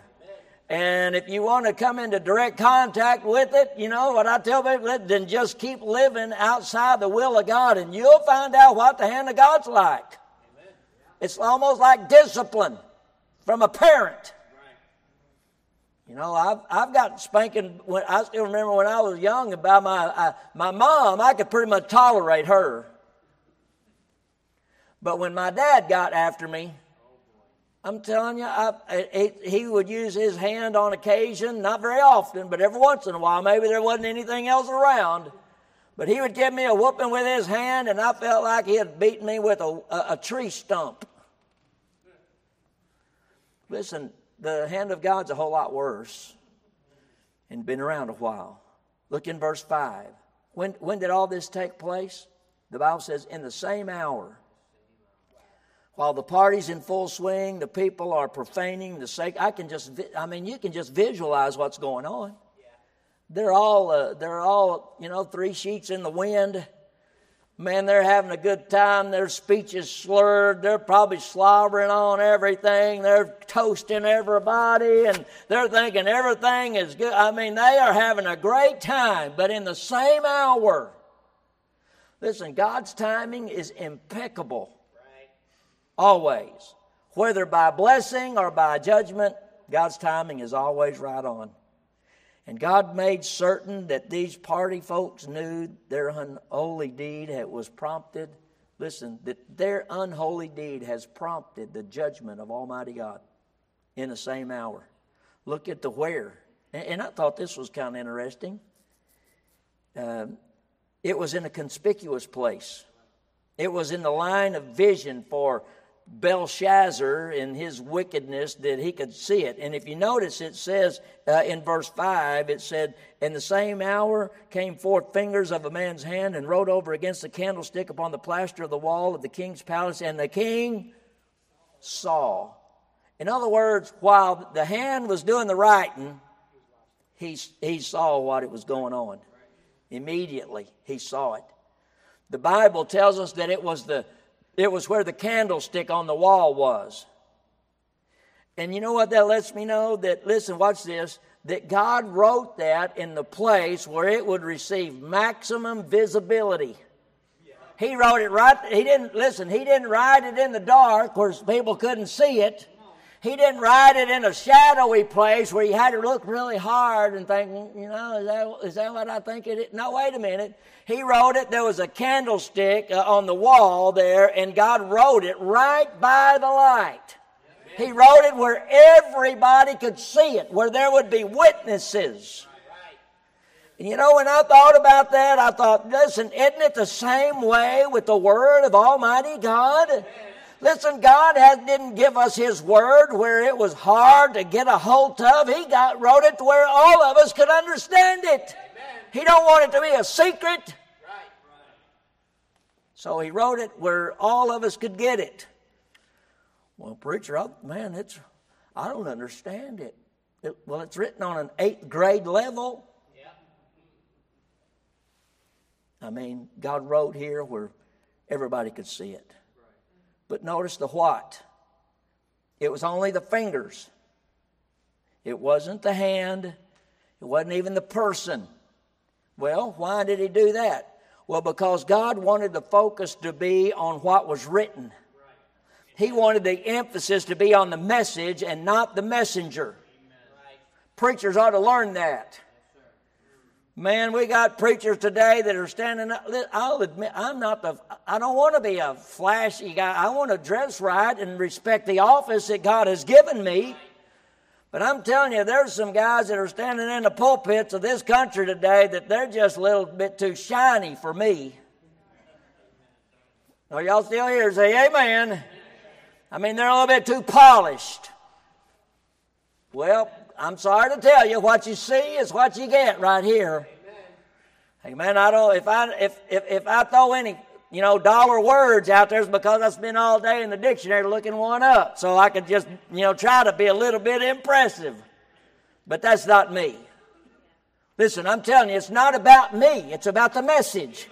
S2: And if you want to come into direct contact with it, you know what I tell people, then just keep living outside the will of God and you'll find out what the hand of God's like. It's almost like discipline from a parent. You know, I've, I've got spanking. When, I still remember when I was young about my, I, my mom, I could pretty much tolerate her. But when my dad got after me, I'm telling you, I, he would use his hand on occasion, not very often, but every once in a while. Maybe there wasn't anything else around. But he would give me a whooping with his hand, and I felt like he had beaten me with a, a, a tree stump. Listen, the hand of God's a whole lot worse and been around a while. Look in verse 5. When, when did all this take place? The Bible says, in the same hour while the party's in full swing, the people are profaning the sake. I can just, I mean, you can just visualize what's going on. They're all, uh, they're all, you know, three sheets in the wind. Man, they're having a good time. Their speech is slurred. They're probably slobbering on everything. They're toasting everybody and they're thinking everything is good. I mean, they are having a great time, but in the same hour, listen, God's timing is impeccable. Always. Whether by blessing or by judgment, God's timing is always right on. And God made certain that these party folks knew their unholy deed was prompted. Listen, that their unholy deed has prompted the judgment of Almighty God in the same hour. Look at the where. And I thought this was kind of interesting. Um, it was in a conspicuous place, it was in the line of vision for Belshazzar in his wickedness that he could see it. And if you notice, it says uh, in verse 5, it said, In the same hour came forth fingers of a man's hand and wrote over against the candlestick upon the plaster of the wall of the king's palace, and the king saw. In other words, while the hand was doing the writing, he, he saw what it was going on. Immediately, he saw it. The Bible tells us that it was the it was where the candlestick on the wall was. And you know what that lets me know? That, listen, watch this, that God wrote that in the place where it would receive maximum visibility. He wrote it right, he didn't, listen, he didn't write it in the dark where people couldn't see it. He didn't write it in a shadowy place where you had to look really hard and think, you know, is that, is that what I think it is? No, wait a minute. He wrote it, there was a candlestick uh, on the wall there, and God wrote it right by the light. He wrote it where everybody could see it, where there would be witnesses. And you know, when I thought about that, I thought, listen, isn't it the same way with the Word of Almighty God? Listen, God has, didn't give us His Word where it was hard to get a hold of. He got, wrote it to where all of us could understand it. Amen. He don't want it to be a secret. Right. So He wrote it where all of us could get it. Well, preacher, I, man, it's I don't understand it. it. Well, it's written on an eighth grade level. Yeah. I mean, God wrote here where everybody could see it. But notice the what. It was only the fingers. It wasn't the hand, it wasn't even the person. Well, why did he do that? Well, because God wanted the focus to be on what was written. He wanted the emphasis to be on the message and not the messenger. Preachers ought to learn that. Man, we got preachers today that are standing up. I'll admit, I'm not the, I don't want to be a flashy guy. I want to dress right and respect the office that God has given me. But I'm telling you, there's some guys that are standing in the pulpits of this country today that they're just a little bit too shiny for me. Are y'all still here? Say amen. I mean, they're a little bit too polished. Well, I'm sorry to tell you, what you see is what you get right here. Hey man, I don't. If I if if if I throw any you know dollar words out there, it's because I spent all day in the dictionary looking one up, so I could just you know try to be a little bit impressive. But that's not me. Listen, I'm telling you, it's not about me. It's about the message.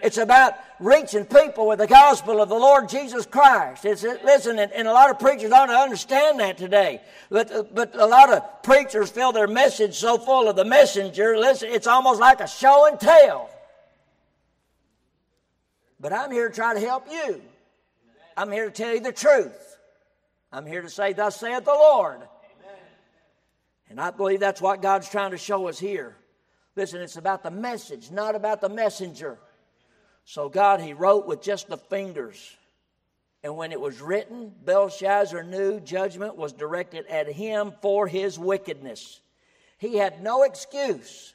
S2: It's about reaching people with the gospel of the Lord Jesus Christ. It's, listen, and, and a lot of preachers to understand that today. But, but a lot of preachers fill their message so full of the messenger, listen, it's almost like a show and tell. But I'm here to try to help you. I'm here to tell you the truth. I'm here to say, Thus saith the Lord. And I believe that's what God's trying to show us here. Listen, it's about the message, not about the messenger. So God, he wrote with just the fingers. And when it was written, Belshazzar knew judgment was directed at him for his wickedness. He had no excuse.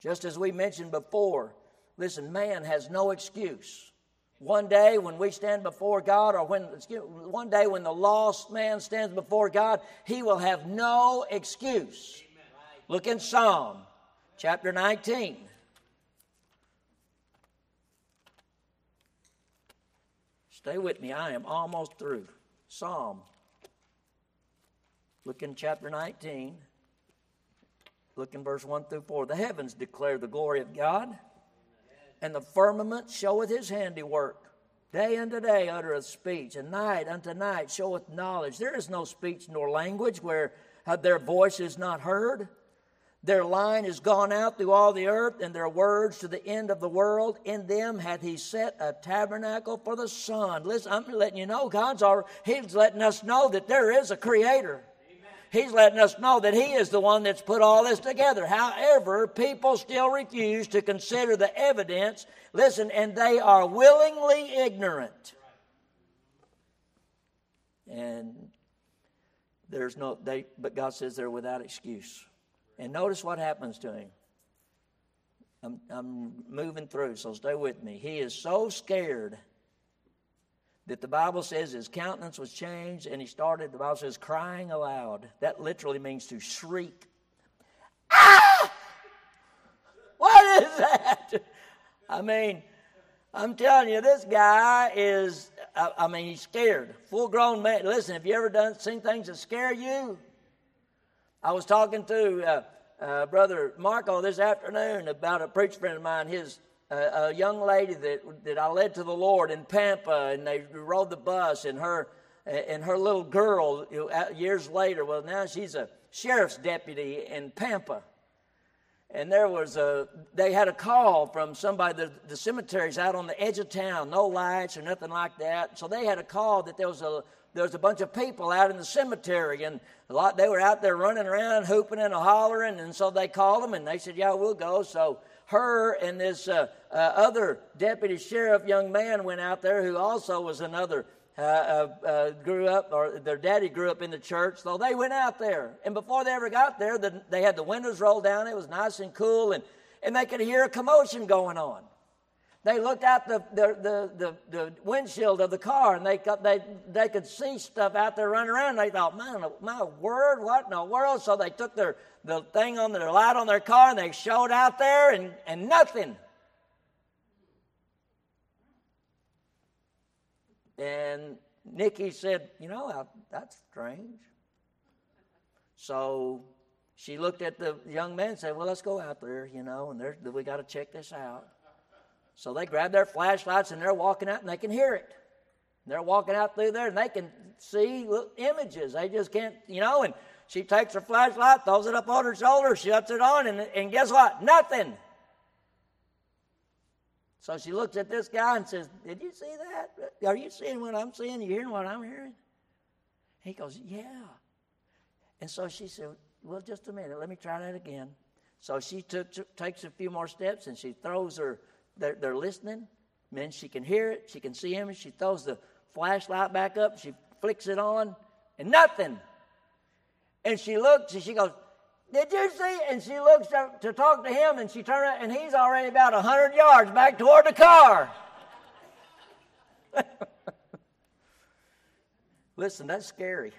S2: Just as we mentioned before, listen, man has no excuse. One day when we stand before God, or when one day when the lost man stands before God, he will have no excuse. Look in Psalm chapter 19. Stay with me. I am almost through. Psalm. Look in chapter 19. Look in verse 1 through 4. The heavens declare the glory of God, and the firmament showeth his handiwork. Day unto day uttereth speech, and night unto night showeth knowledge. There is no speech nor language where their voice is not heard. Their line is gone out through all the earth, and their words to the end of the world. In them hath he set a tabernacle for the sun. Listen, I'm letting you know, God's already, He's letting us know that there is a creator. He's letting us know that He is the one that's put all this together. However, people still refuse to consider the evidence. Listen, and they are willingly ignorant. And there's no, they, but God says they're without excuse. And notice what happens to him. I'm, I'm moving through, so stay with me. He is so scared that the Bible says his countenance was changed and he started, the Bible says, crying aloud. That literally means to shriek. Ah! What is that? I mean, I'm telling you, this guy is, I, I mean, he's scared. Full grown man. Listen, have you ever done seen things that scare you? I was talking to uh, uh, Brother Marco this afternoon about a preacher friend of mine, his uh, a young lady that, that I led to the Lord in Pampa, and they rode the bus, and her and her little girl years later, well, now she's a sheriff's deputy in Pampa. And there was a, they had a call from somebody, the, the cemetery's out on the edge of town, no lights or nothing like that. So they had a call that there was a there was a bunch of people out in the cemetery, and a lot they were out there running around, hooping and hollering, and so they called them, and they said, "Yeah, we'll go." So her and this uh, uh, other deputy sheriff young man went out there, who also was another. Uh, uh, uh, grew up, or their daddy grew up in the church, so they went out there. And before they ever got there, the, they had the windows rolled down. It was nice and cool, and, and they could hear a commotion going on. They looked out the, the, the, the, windshield of the car and they, they, they could see stuff out there running around. They thought, man, my word, what in the world? So they took their the thing on their light on their car and they showed out there and, and nothing. And Nikki said, you know, that's strange. So she looked at the young man and said, well, let's go out there, you know, and we got to check this out. So they grab their flashlights and they're walking out and they can hear it. They're walking out through there and they can see images. They just can't, you know. And She takes her flashlight, throws it up on her shoulder, shuts it on, and, and guess what? Nothing. So she looks at this guy and says, Did you see that? Are you seeing what I'm seeing? Are you hearing what I'm hearing? He goes, Yeah. And so she said, Well, just a minute. Let me try that again. So she took, takes a few more steps and she throws her, they're, they're listening. Man, she can hear it. She can see him. She throws the flashlight back up. She flicks it on and nothing. And she looks and she goes, Did you see? And she looks to, to talk to him and she turns and he's already about 100 yards back toward the car. Listen, that's scary.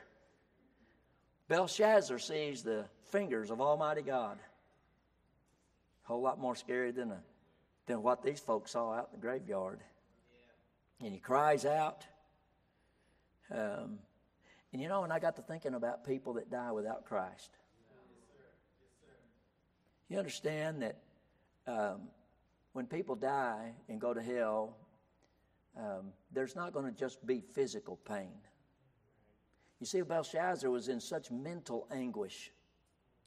S2: Belshazzar sees the fingers of Almighty God. A whole lot more scary than, a, than what these folks saw out in the graveyard. And he cries out. Um, and you know, and I got to thinking about people that die without Christ. You understand that um, when people die and go to hell, um, there's not going to just be physical pain. You see, Belshazzar was in such mental anguish.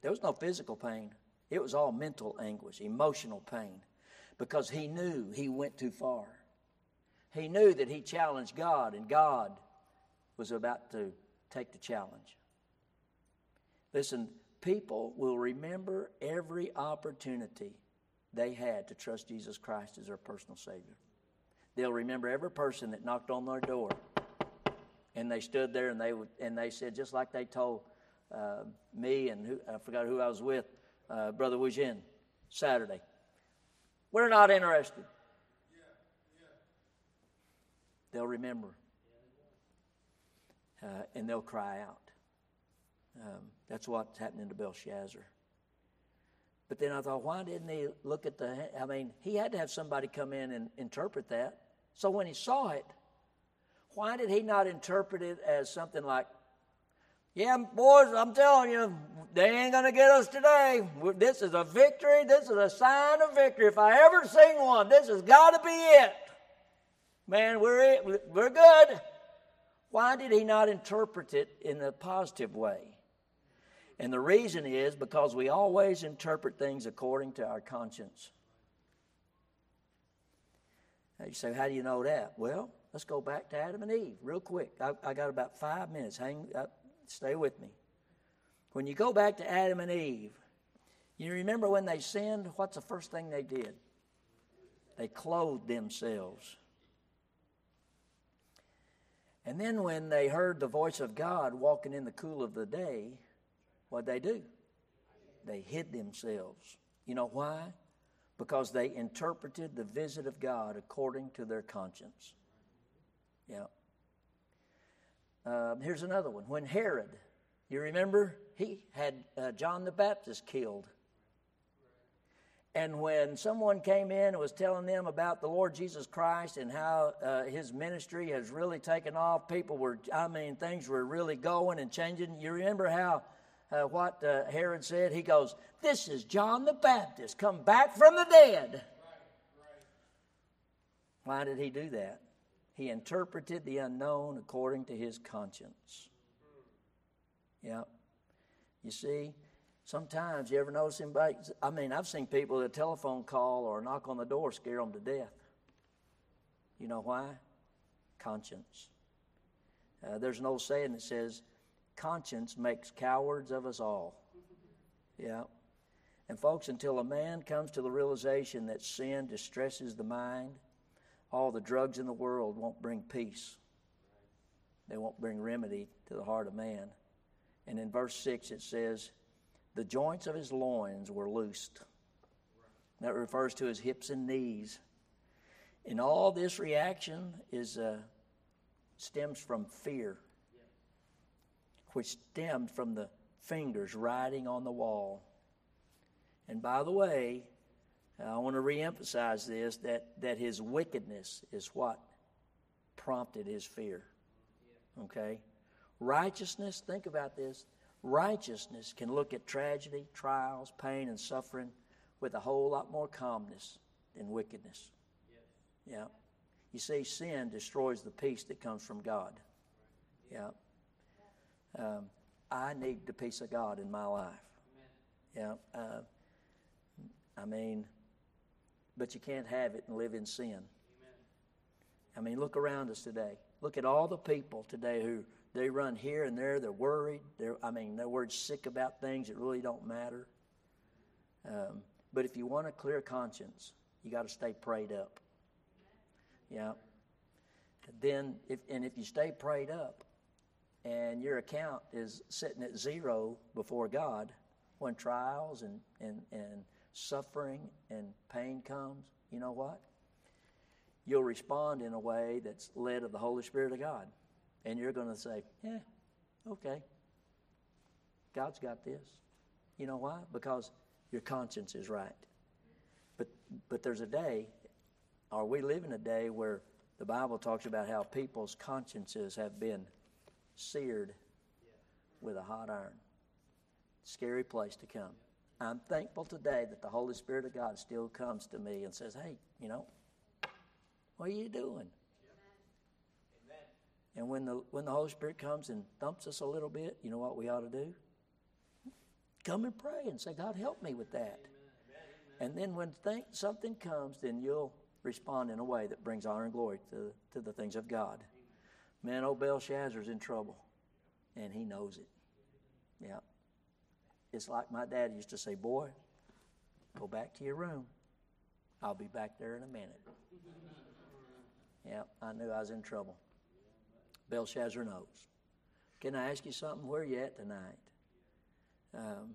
S2: There was no physical pain, it was all mental anguish, emotional pain, because he knew he went too far. He knew that he challenged God, and God was about to take the challenge. Listen, people will remember every opportunity they had to trust Jesus Christ as their personal Savior. They'll remember every person that knocked on their door, and they stood there and they and they said just like they told uh, me and who, I forgot who I was with, uh, Brother Wujin, Saturday. We're not interested. They'll remember uh, and they'll cry out. Um, that's what's happening to Belshazzar. But then I thought, why didn't he look at the? I mean, he had to have somebody come in and interpret that. So when he saw it, why did he not interpret it as something like, yeah, boys, I'm telling you, they ain't going to get us today. This is a victory. This is a sign of victory. If I ever seen one, this has got to be it. Man, we're, we're good. Why did he not interpret it in a positive way? And the reason is because we always interpret things according to our conscience. Now you say, how do you know that? Well, let's go back to Adam and Eve real quick. I, I got about five minutes. Hang, uh, stay with me. When you go back to Adam and Eve, you remember when they sinned? What's the first thing they did? They clothed themselves. And then when they heard the voice of God walking in the cool of the day, what they do? They hid themselves. You know why? Because they interpreted the visit of God according to their conscience. Yeah. Um, here's another one. When Herod, you remember, he had uh, John the Baptist killed. And when someone came in and was telling them about the Lord Jesus Christ and how uh, his ministry has really taken off, people were, I mean, things were really going and changing. You remember how, uh, what uh, Herod said? He goes, This is John the Baptist, come back from the dead. Why did he do that? He interpreted the unknown according to his conscience. Yeah. You see, Sometimes you ever notice anybody? I mean, I've seen people a telephone call or a knock on the door scare them to death. You know why? Conscience. Uh, there's an old saying that says, "Conscience makes cowards of us all." Yeah. And folks, until a man comes to the realization that sin distresses the mind, all the drugs in the world won't bring peace. They won't bring remedy to the heart of man. And in verse 6 it says, the joints of his loins were loosed. That refers to his hips and knees. And all this reaction is uh, stems from fear, which stemmed from the fingers writing on the wall. And by the way, I want to reemphasize this that, that his wickedness is what prompted his fear. Okay? Righteousness, think about this. Righteousness can look at tragedy, trials, pain, and suffering with a whole lot more calmness than wickedness. Yeah. You see, sin destroys the peace that comes from God. Yeah. Um, I need the peace of God in my life. Yeah. Uh, I mean, but you can't have it and live in sin. I mean, look around us today. Look at all the people today who they run here and there. They're worried. They're, I mean, they're worried sick about things that really don't matter. Um, but if you want a clear conscience, you got to stay prayed up. Yeah. Then, if and if you stay prayed up, and your account is sitting at zero before God, when trials and and and suffering and pain comes, you know what? You'll respond in a way that's led of the Holy Spirit of God. And you're going to say, yeah, okay. God's got this. You know why? Because your conscience is right. But, but there's a day, or we live in a day where the Bible talks about how people's consciences have been seared with a hot iron. Scary place to come. I'm thankful today that the Holy Spirit of God still comes to me and says, hey, you know, what are you doing? And when the, when the Holy Spirit comes and thumps us a little bit, you know what we ought to do? Come and pray and say, God, help me with that. And then when something comes, then you'll respond in a way that brings honor and glory to, to the things of God. Man, old Belshazzar's in trouble, and he knows it. Yeah. It's like my dad used to say, Boy, go back to your room. I'll be back there in a minute. Yeah, I knew I was in trouble. Belshazzar knows. Can I ask you something? Where are you at tonight? Um,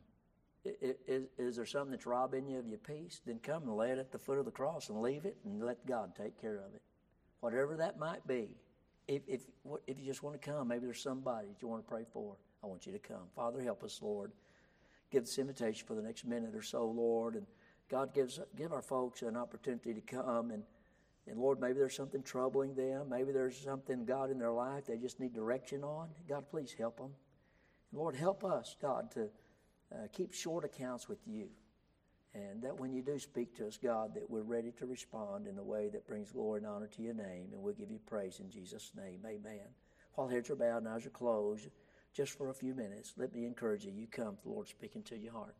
S2: is, is, there something that's robbing you of your peace? Then come and lay it at the foot of the cross and leave it and let God take care of it. Whatever that might be. If, if, if you just want to come, maybe there's somebody that you want to pray for, I want you to come. Father, help us, Lord. Give this invitation for the next minute or so, Lord. And God gives give our folks an opportunity to come and and Lord, maybe there's something troubling them. Maybe there's something, God, in their life they just need direction on. God, please help them. And Lord, help us, God, to uh, keep short accounts with you. And that when you do speak to us, God, that we're ready to respond in a way that brings glory and honor to your name. And we'll give you praise in Jesus' name. Amen. While heads are bowed and eyes are closed, just for a few minutes, let me encourage you. You come, the Lord speaking to your heart.